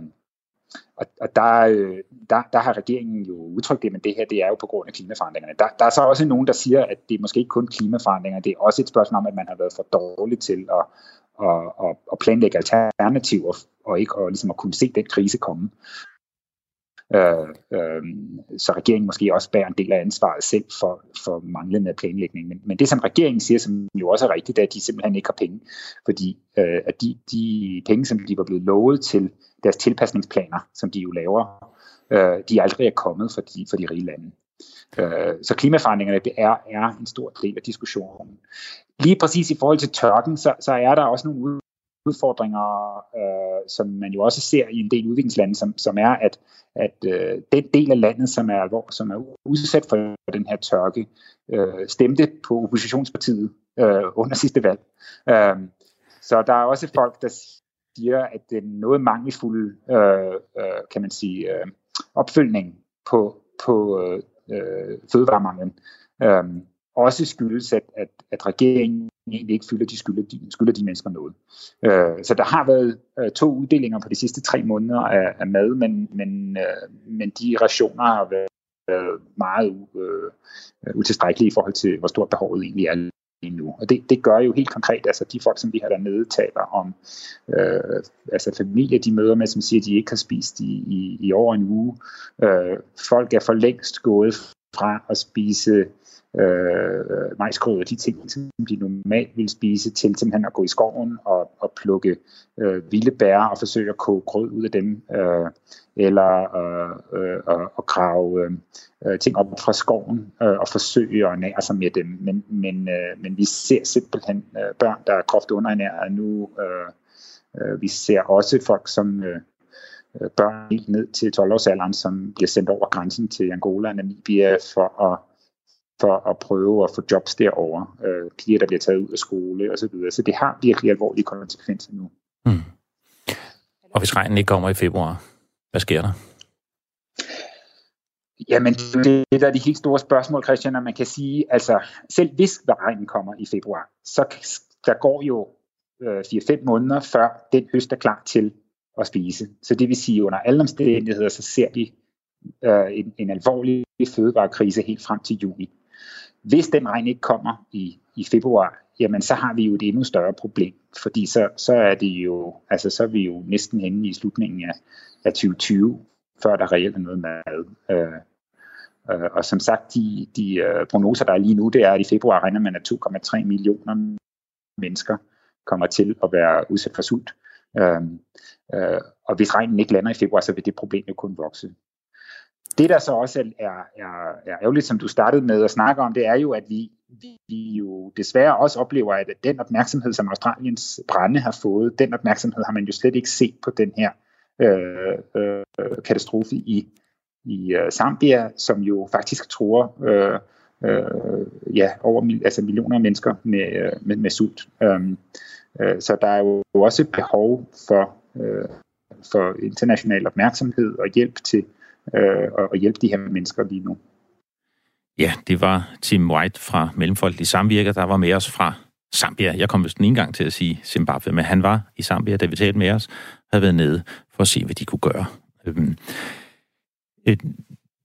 og, og der, øh, der, der har regeringen jo udtrykt det, men det her det er jo på grund af klimaforandringerne. Der, der er så også nogen, der siger, at det er måske ikke kun klimaforandringer, det er også et spørgsmål om, at man har været for dårlig til at, og, og, og planlægge alternativer, og ikke og ligesom at kunne se den krise komme. Øh, øh, så regeringen måske også bærer en del af ansvaret selv for, for manglende planlægning. Men, men det, som regeringen siger, som jo også er rigtigt, er, at de simpelthen ikke har penge. Fordi øh, at de, de penge, som de var blevet lovet til deres tilpasningsplaner, som de jo laver, øh, de aldrig er kommet for de, for de rige lande. Øh, så klimaforandringerne det er, er en stor del af diskussionen. Lige præcis i forhold til tørken, så, så er der også nogle udfordringer, øh, som man jo også ser i en del udviklingslande, som, som er, at, at øh, den del af landet, som er, hvor, som er udsat for den her tørke, øh, stemte på oppositionspartiet øh, under sidste valg. Øh, så der er også folk, der siger, at det er noget mangelfuld, øh, øh, kan man sige, øh, opfølgning på, på øh, øh, fødevaremanglen. Øh, også skyldes, at, at, at regeringen egentlig ikke fylder de skylder de, skylder de mennesker noget. Øh, så der har været øh, to uddelinger på de sidste tre måneder af, af mad, men, men, øh, men de rationer har været, været meget øh, øh utilstrækkelige i forhold til, hvor stort behovet egentlig er lige nu. Og det, det gør jo helt konkret, altså de folk, som vi har dernede, taler om øh, altså familier, de møder med, som siger, at de ikke har spist i, i, i over en uge. Øh, folk er for længst gået fra at spise øh, majskrød og de ting, som de normalt ville spise, til simpelthen at gå i skoven og, og plukke øh, vilde bær og forsøge at koge grød ud af dem, øh, eller øh, øh, at grave øh, ting op fra skoven øh, og forsøge at nære sig med dem. Men, men, øh, men vi ser simpelthen øh, børn, der er groft underernæret nu. Øh, øh, vi ser også folk, som... Øh, øh børn helt ned til 12-årsalderen, som bliver sendt over grænsen til Angola og Namibia for at for at prøve at få jobs derovre. Øh, piger, der bliver taget ud af skole osv. Så, så det har virkelig alvorlige konsekvenser nu. Mm. Og hvis regnen ikke kommer i februar, hvad sker der? Jamen, det er der de helt store spørgsmål, Christian, og man kan sige, altså, selv hvis regnen kommer i februar, så der går jo øh, 4-5 måneder, før den høst er klar til at spise. Så det vil sige, under alle omstændigheder, så ser vi øh, en, en alvorlig fødevarekrise helt frem til juni. Hvis den regn ikke kommer i, i februar, jamen så har vi jo et endnu større problem, fordi så, så er det jo, altså så er vi jo næsten henne i slutningen af, af 2020, før der reelt er noget mad. Øh, øh, og som sagt, de, de øh, prognoser, der er lige nu, det er, at i februar regner man, at 2,3 millioner mennesker kommer til at være udsat for sult. Øh, øh, og hvis regnen ikke lander i februar, så vil det problem jo kun vokse. Det, der så også er, er, er ærgerligt, som du startede med at snakke om, det er jo, at vi, vi jo desværre også oplever, at den opmærksomhed, som Australiens brænde har fået, den opmærksomhed har man jo slet ikke set på den her øh, øh, katastrofe i, i uh, Zambia, som jo faktisk tror øh, øh, ja, over altså millioner af mennesker med, øh, med, med sult. Um, øh, så der er jo også behov for, øh, for international opmærksomhed og hjælp til øh, og hjælpe de her mennesker lige nu. Ja, det var Tim White fra Mellemfolkelig Samvirke, der var med os fra Zambia. Jeg kom vist en gang til at sige Zimbabwe, men han var i Zambia, da vi talte med os, havde været nede for at se, hvad de kunne gøre. Øhm,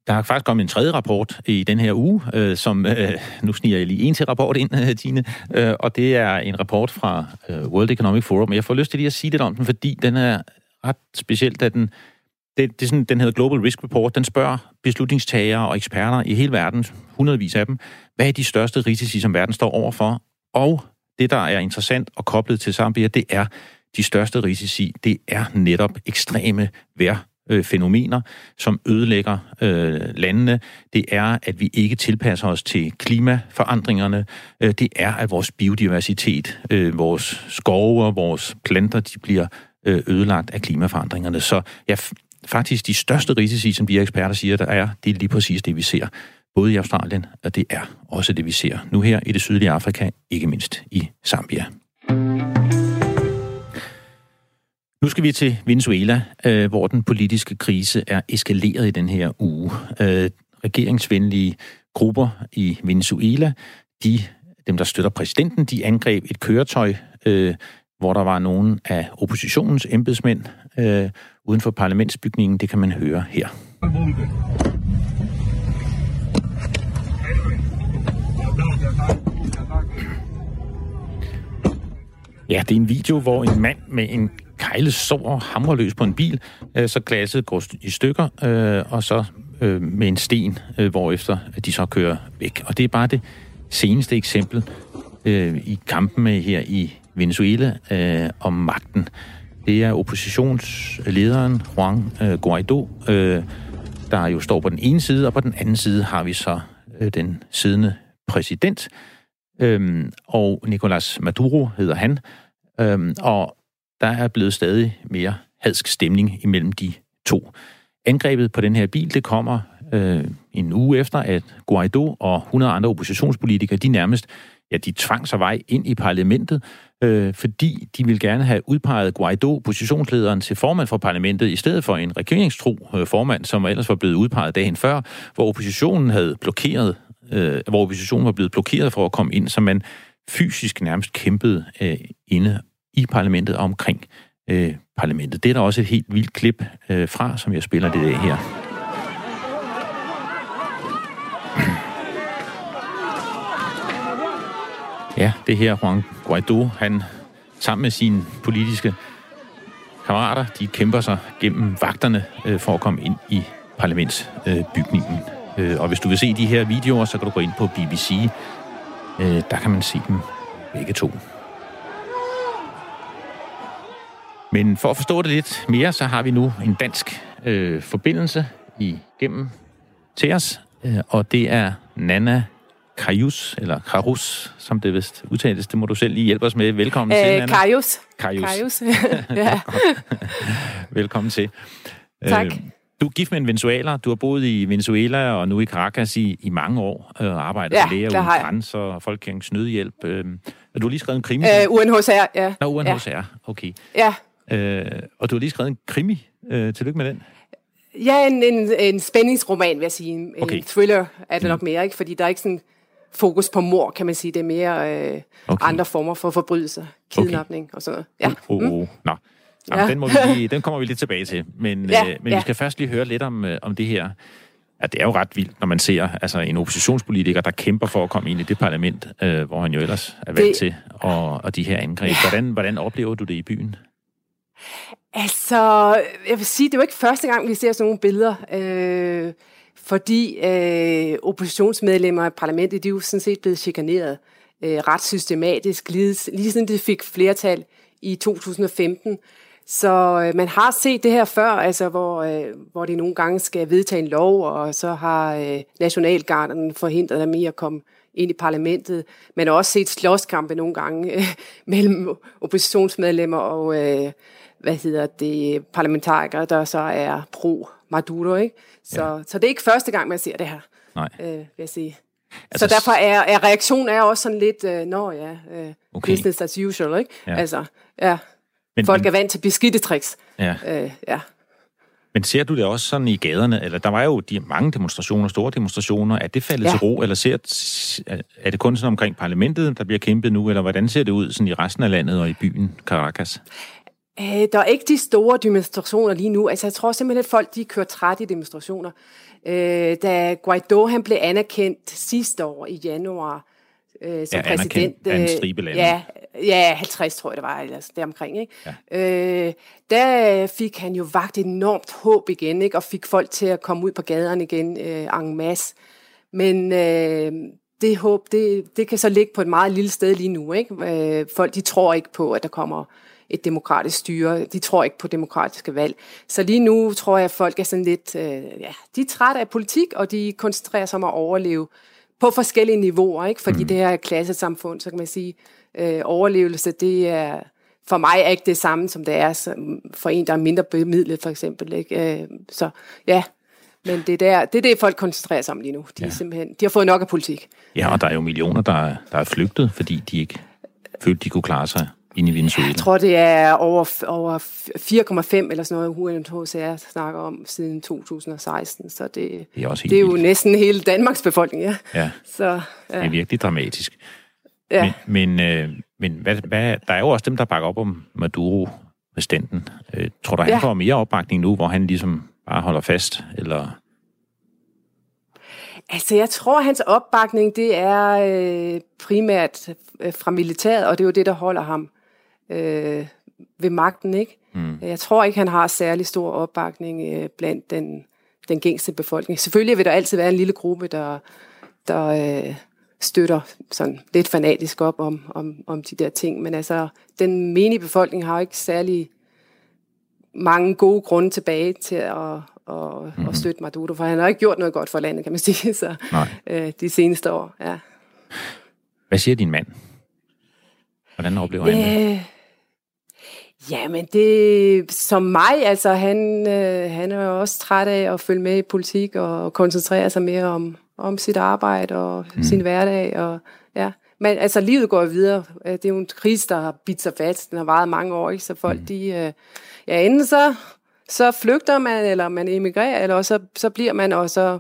der er faktisk kommet en tredje rapport i den her uge, øh, som, øh, nu sniger jeg lige en til rapport ind, øh, Tine, øh, og det er en rapport fra øh, World Economic Forum. Jeg får lyst til lige at sige lidt om den, fordi den er ret specielt, at den det, det er sådan, den hedder Global Risk Report. Den spørger beslutningstagere og eksperter i hele verden, hundredvis af dem, hvad er de største risici, som verden står overfor? Og det, der er interessant og koblet til Zambia, det er de største risici, det er netop ekstreme vejrfænomener, som ødelægger øh, landene. Det er, at vi ikke tilpasser os til klimaforandringerne. Øh, det er, at vores biodiversitet, øh, vores skove og vores planter, de bliver øh, ødelagt af klimaforandringerne. Så jeg, faktisk de største risici, som de her eksperter siger, der er, det er lige præcis det, vi ser. Både i Australien, og det er også det, vi ser nu her i det sydlige Afrika, ikke mindst i Zambia. Nu skal vi til Venezuela, øh, hvor den politiske krise er eskaleret i den her uge. Øh, regeringsvenlige grupper i Venezuela, de, dem der støtter præsidenten, de angreb et køretøj, øh, hvor der var nogle af oppositionens embedsmænd, øh, uden for parlamentsbygningen. Det kan man høre her. Ja, det er en video, hvor en mand med en kejle sår hamrer løs på en bil, øh, så glasset går i stykker, øh, og så øh, med en sten, hvorefter de så kører væk. Og det er bare det seneste eksempel i kampen her i Venezuela om magten. Det er oppositionslederen Juan øh, Guaido, øh, der jo står på den ene side, og på den anden side har vi så øh, den siddende præsident, øhm, og Nicolas Maduro hedder han. øhm, og der er blevet stadig mere hadsk stemning imellem de to. Angrebet på den her bil, det kommer øh, en uge efter, at Guaido og 100 andre oppositionspolitikere, de nærmest ja, de tvang sig vej ind i parlamentet, øh, fordi de ville gerne have udpeget Guaido, positionslederen, til formand for parlamentet, i stedet for en regeringstro øh, formand, som ellers var blevet udpeget dagen før, hvor oppositionen havde blokeret, øh, hvor oppositionen var blevet blokeret for at komme ind, så man fysisk nærmest kæmpede øh, inde i parlamentet og omkring øh, parlamentet. Det er der også et helt vildt klip øh, fra, som jeg spiller det af her. Ja, det her Juan Guaido, han sammen med sine politiske kammerater, de kæmper sig gennem vagterne øh, for at komme ind i parlamentsbygningen. Øh, øh og hvis du vil se de her videoer, så kan du gå ind på BBC. Øh, der kan man se dem begge to. Men for at forstå det lidt mere, så har vi nu en dansk øh, forbindelse igennem til os, øh, og det er Nana Karius, eller Karus, som det vist udtales. Det må du selv lige hjælpe os med. Velkommen Æh, til, Nana. Karius. Karius. Karius. ja. Velkommen til. Tak. Øh, du er gift med en venezueler. Du har boet i Venezuela og nu i Caracas i, i mange år og øh, arbejdet ja, med læger uden grænser og Folkekirkens Nødhjælp. Øh, du har lige skrevet en krimi. Øh, UNHCR, ja. Nå, UNHCR, ja. okay. Ja. Øh, og du har lige skrevet en krimi. Øh, tillykke med den. Ja, en, en, en spændingsroman, vil jeg sige. En okay. thriller er det nok mere, ikke? Fordi der er ikke sådan fokus på mor, kan man sige. Det er mere øh, okay. andre former for forbrydelser, kidnapning okay. og sådan noget. Ja. Oh, oh, oh. Mm. Nå. Jamen, ja. den, må vi lige, den kommer vi lidt tilbage til. Men, ja, øh, men ja. vi skal først lige høre lidt om, øh, om det her. Ja, det er jo ret vildt, når man ser altså, en oppositionspolitiker, der kæmper for at komme ind i det parlament, øh, hvor han jo ellers er valgt det... til, og, og de her angreb. Ja. Hvordan, hvordan oplever du det i byen? Altså, jeg vil sige, det er jo ikke første gang, vi ser sådan nogle billeder. Øh, fordi øh, oppositionsmedlemmer i parlamentet, de er jo sådan set blevet chikaneret øh, ret systematisk, lige, lige siden de fik flertal i 2015. Så øh, man har set det her før, altså hvor, øh, hvor de nogle gange skal vedtage en lov, og så har øh, nationalgarden forhindret dem i at komme ind i parlamentet. Man har også set slåskampe nogle gange øh, mellem oppositionsmedlemmer og øh, hvad hedder det, parlamentarikere, der så er pro Maduro. Ikke? Så, ja. så det er ikke første gang, man ser det her, Nej. Øh, vil jeg sige. Altså, så derfor er, er reaktionen er også sådan lidt, øh, nå ja, øh, okay. business as usual, ikke? Ja. Altså, ja. Men, Folk men, er vant til beskidte tricks. Ja. Øh, ja. Men ser du det også sådan i gaderne? Eller der var jo de mange demonstrationer, store demonstrationer. Er det faldet ja. til ro, eller ser, er det kun sådan omkring parlamentet, der bliver kæmpet nu, eller hvordan ser det ud sådan i resten af landet og i byen Caracas? Øh, der er ikke de store demonstrationer lige nu. Altså, jeg tror simpelthen, at folk de kører træt i demonstrationer. Øh, da Guaido han blev anerkendt sidste år i januar øh, som ja, præsident. Af en stribe lande. Ja, ja, 50 tror jeg det var, eller deromkring. Ikke? Ja. Øh, der fik han jo vagt enormt håb igen, ikke? og fik folk til at komme ud på gaderne igen øh, en masse. Men øh, det håb, det, det kan så ligge på et meget lille sted lige nu. Ikke? Øh, folk de tror ikke på, at der kommer et demokratisk styre. De tror ikke på demokratiske valg. Så lige nu tror jeg, at folk er sådan lidt, øh, ja, de er trætte af politik, og de koncentrerer sig om at overleve på forskellige niveauer, ikke? Fordi mm. det her er klassesamfund, så kan man sige, øh, overlevelse, det er for mig er ikke det samme, som det er som for en, der er mindre bemidlet, for eksempel. Ikke? Øh, så ja, men det, der, det er det, folk koncentrerer sig om lige nu. De, ja. er simpelthen, de har fået nok af politik. Ja, og der er jo millioner, der, der er flygtet, fordi de ikke følte, de kunne klare sig inde i Venezuela? Jeg tror, det er over, over 4,5 eller sådan noget, UNHCR snakker om siden 2016. Så det, det er, også det er jo næsten hele Danmarks befolkning, ja. ja. Så, ja. Det er virkelig dramatisk. Ja. Men, men, øh, men hvad, hvad, der er jo også dem, der bakker op om Maduro standen. Øh, tror du, han ja. får mere opbakning nu, hvor han ligesom bare holder fast, eller... Altså, jeg tror, hans opbakning, det er øh, primært øh, fra militæret, og det er jo det, der holder ham øh, ved magten. ikke. Mm. Jeg tror ikke, han har særlig stor opbakning øh, blandt den, den gængse befolkning. Selvfølgelig vil der altid være en lille gruppe, der, der øh, støtter sådan lidt fanatisk op om, om, om de der ting, men altså, den menige befolkning har ikke særlig mange gode grunde tilbage til at, at, mm. at støtte Maduro, for han har ikke gjort noget godt for landet, kan man sige, så, øh, de seneste år. Ja. Hvad siger din mand? Hvordan oplever han det? Ja, men det som mig, altså han, øh, han er jo også træt af at følge med i politik og koncentrere sig mere om, om sit arbejde og mm. sin hverdag. Og, ja. Men altså, livet går videre. Det er jo en krise, der har bidt sig fast. Den har varet mange år, ikke? så folk, mm. de... Øh, ja, enten så, så flygter man, eller man emigrerer, eller så, så bliver man, og så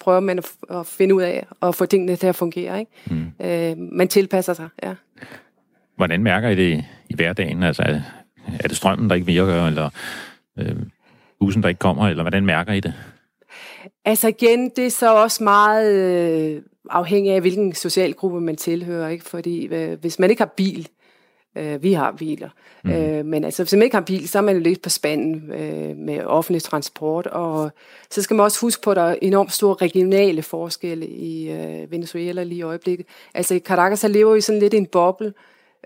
prøver man at, at finde ud af at få tingene til at fungere. Ikke? Mm. Øh, man tilpasser sig, ja. Hvordan mærker I det i hverdagen? Altså, er det strømmen, der ikke virker, eller øh, bussen, der ikke kommer, eller hvordan mærker I det? Altså igen, det er så også meget øh, afhængig af, hvilken socialgruppe man tilhører. Ikke? Fordi øh, hvis man ikke har bil, øh, vi har biler, mm. øh, men altså, hvis man ikke har bil, så er man jo lidt på spanden øh, med offentlig transport. Og så skal man også huske på, at der er enormt store regionale forskelle i øh, Venezuela lige i øjeblikket. Altså i Caracas, så lever vi sådan lidt i en boble, øh,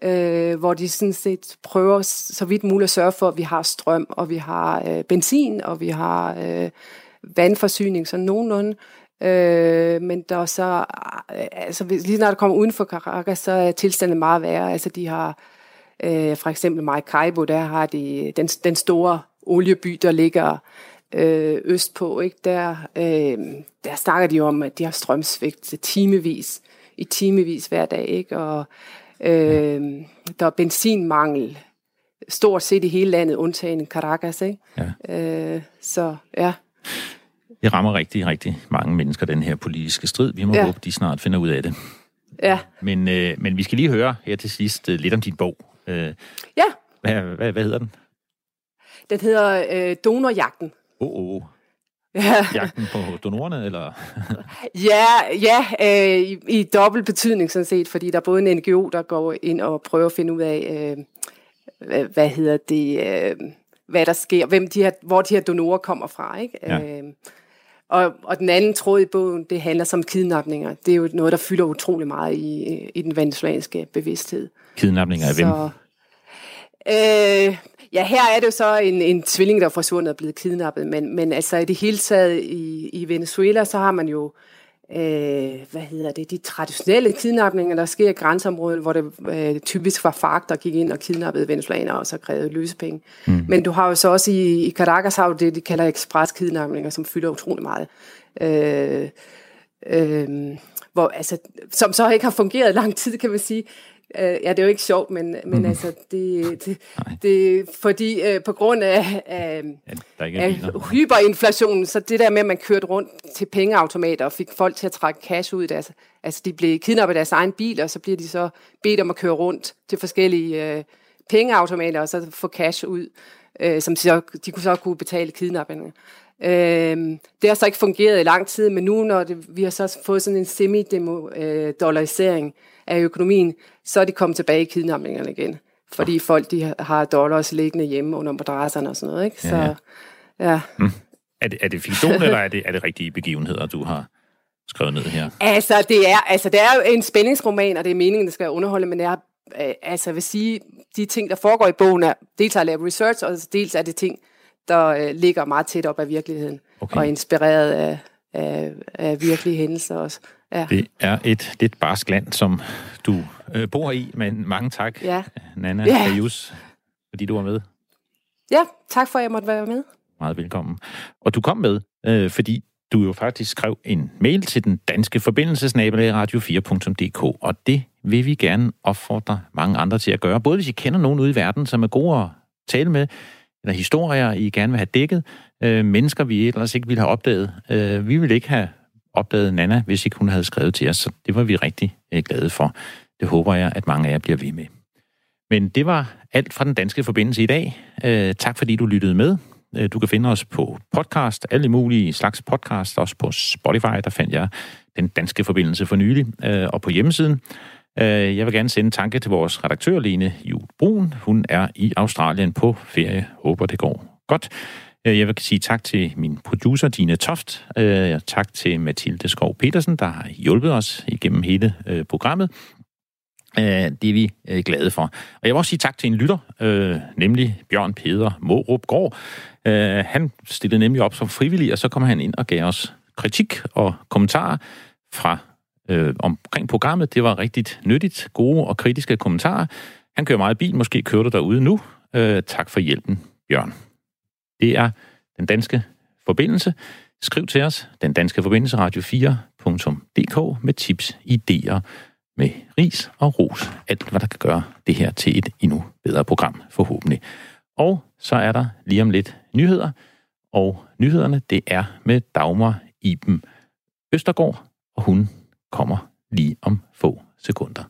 Øh, hvor de sådan set prøver så vidt muligt at sørge for, at vi har strøm, og vi har øh, benzin, og vi har øh, vandforsyning, sådan nogenlunde. Øh, men der er så, øh, altså lige når det kommer uden for Caracas, så er tilstanden meget værre. Altså de har, øh, for eksempel Maracaibo, der har de den, den store olieby, der ligger øh, østpå, ikke? Der, øh, der snakker de om, at de har strømsvigt timevis, i timevis hver dag, ikke? Og Øh, der er benzinmangel stort set i hele landet, undtagen Caracas. Ikke? Ja. Øh, så ja. Det rammer rigtig, rigtig mange mennesker, den her politiske strid. Vi må ja. håbe, de snart finder ud af det. Ja. Men, øh, men vi skal lige høre her til sidst øh, lidt om din bog. Øh, ja. Hvad, hvad, hvad hedder den? Den hedder øh, Donorjagten. Åh, oh, oh. Ja. Jagten på donorerne, eller? ja, ja øh, i, i dobbelt betydning sådan set, fordi der er både en NGO, der går ind og prøver at finde ud af, øh, hvad, hvad hedder det, øh, hvad der sker, hvem de her, hvor de her donorer kommer fra, ikke? Ja. Øh, og, og den anden tråd i bogen, det handler som kidnapninger. Det er jo noget, der fylder utrolig meget i, i den venezuelanske bevidsthed. Kidnapninger af hvem? Øh, Ja, her er det jo så en, en tvilling, der er forsvundet og blevet kidnappet, men, men altså i det hele taget i, i Venezuela, så har man jo, øh, hvad hedder det, de traditionelle kidnapninger, der sker i grænseområdet, hvor det øh, typisk var FARC, der gik ind og kidnappede venezuelanere og så krævede løsepenge. Mm. Men du har jo så også i, i Caracas har du det, de kalder ekspreskidnapninger, som fylder utrolig meget. Øh, øh, hvor, altså, som så ikke har fungeret lang tid, kan man sige. Øh, ja, det er jo ikke sjovt, men, men mm. altså, det, det, det fordi øh, på grund af, af, ja, af hyperinflationen, så det der med, at man kørte rundt til pengeautomater og fik folk til at trække cash ud, deres, altså de blev kidnappet af deres egen bil, og så bliver de så bedt om at køre rundt til forskellige øh, pengeautomater og så få cash ud, øh, som så, de kunne så kunne betale kidnappingen. Øh, det har så ikke fungeret i lang tid, men nu når det, vi har så fået sådan en semi-dollarisering, øh, af økonomien, så er de kommet tilbage i kidnapningerne igen. Fordi folk de har dollars liggende hjemme under madrasserne og sådan noget. Ikke? Så, ja. ja. Hmm. Er, det, er det fiktion, eller er det, er det rigtige begivenheder, du har skrevet ned her? Altså, det er, altså, det er jo en spændingsroman, og det er meningen, det skal underholde, men det er, øh, altså, jeg vil sige, de ting, der foregår i bogen, er dels har jeg lavet research, og dels er det ting, der øh, ligger meget tæt op af virkeligheden, okay. og inspireret af, af, af virkelige hændelser også. Ja. Det er et lidt barsk land, som du øh, bor i, men mange tak, ja. Nana ja. Ayus, fordi du var med. Ja, tak for, at jeg måtte være med. Meget velkommen. Og du kom med, øh, fordi du jo faktisk skrev en mail til den danske forbindelsesnabelag radio4.dk, og det vil vi gerne opfordre mange andre til at gøre. Både hvis I kender nogen ude i verden, som er gode at tale med, eller historier, I gerne vil have dækket, øh, mennesker, vi ellers ikke ville have opdaget. Øh, vi vil ikke have opdaget Nana, hvis ikke hun havde skrevet til os. Så det var vi rigtig øh, glade for. Det håber jeg, at mange af jer bliver ved med. Men det var alt fra den danske forbindelse i dag. Øh, tak fordi du lyttede med. Øh, du kan finde os på podcast, alle mulige slags podcast, også på Spotify, der fandt jeg den danske forbindelse for nylig, øh, og på hjemmesiden. Øh, jeg vil gerne sende en tanke til vores redaktør, Lene Jul Brun. Hun er i Australien på ferie. Håber, det går godt. Øh, jeg vil sige tak til min producer, Dine Toft. Øh, tak til Mathilde Skov Petersen, der har hjulpet os igennem hele øh, programmet. Det er vi glade for. Og jeg vil også sige tak til en lytter, nemlig Bjørn Peder Morup Gård. Han stillede nemlig op som frivillig, og så kom han ind og gav os kritik og kommentarer fra omkring programmet. Det var rigtig nyttigt, gode og kritiske kommentarer. Han kører meget bil, måske kører du derude nu. Øh, tak for hjælpen, Bjørn. Det er den danske forbindelse. Skriv til os, den danske forbindelse radio4.dk med tips, idéer, med ris og ros. Alt, hvad der kan gøre det her til et endnu bedre program, forhåbentlig. Og så er der lige om lidt nyheder, og nyhederne, det er med Dagmar Iben Østergaard, og hun kommer lige om få sekunder.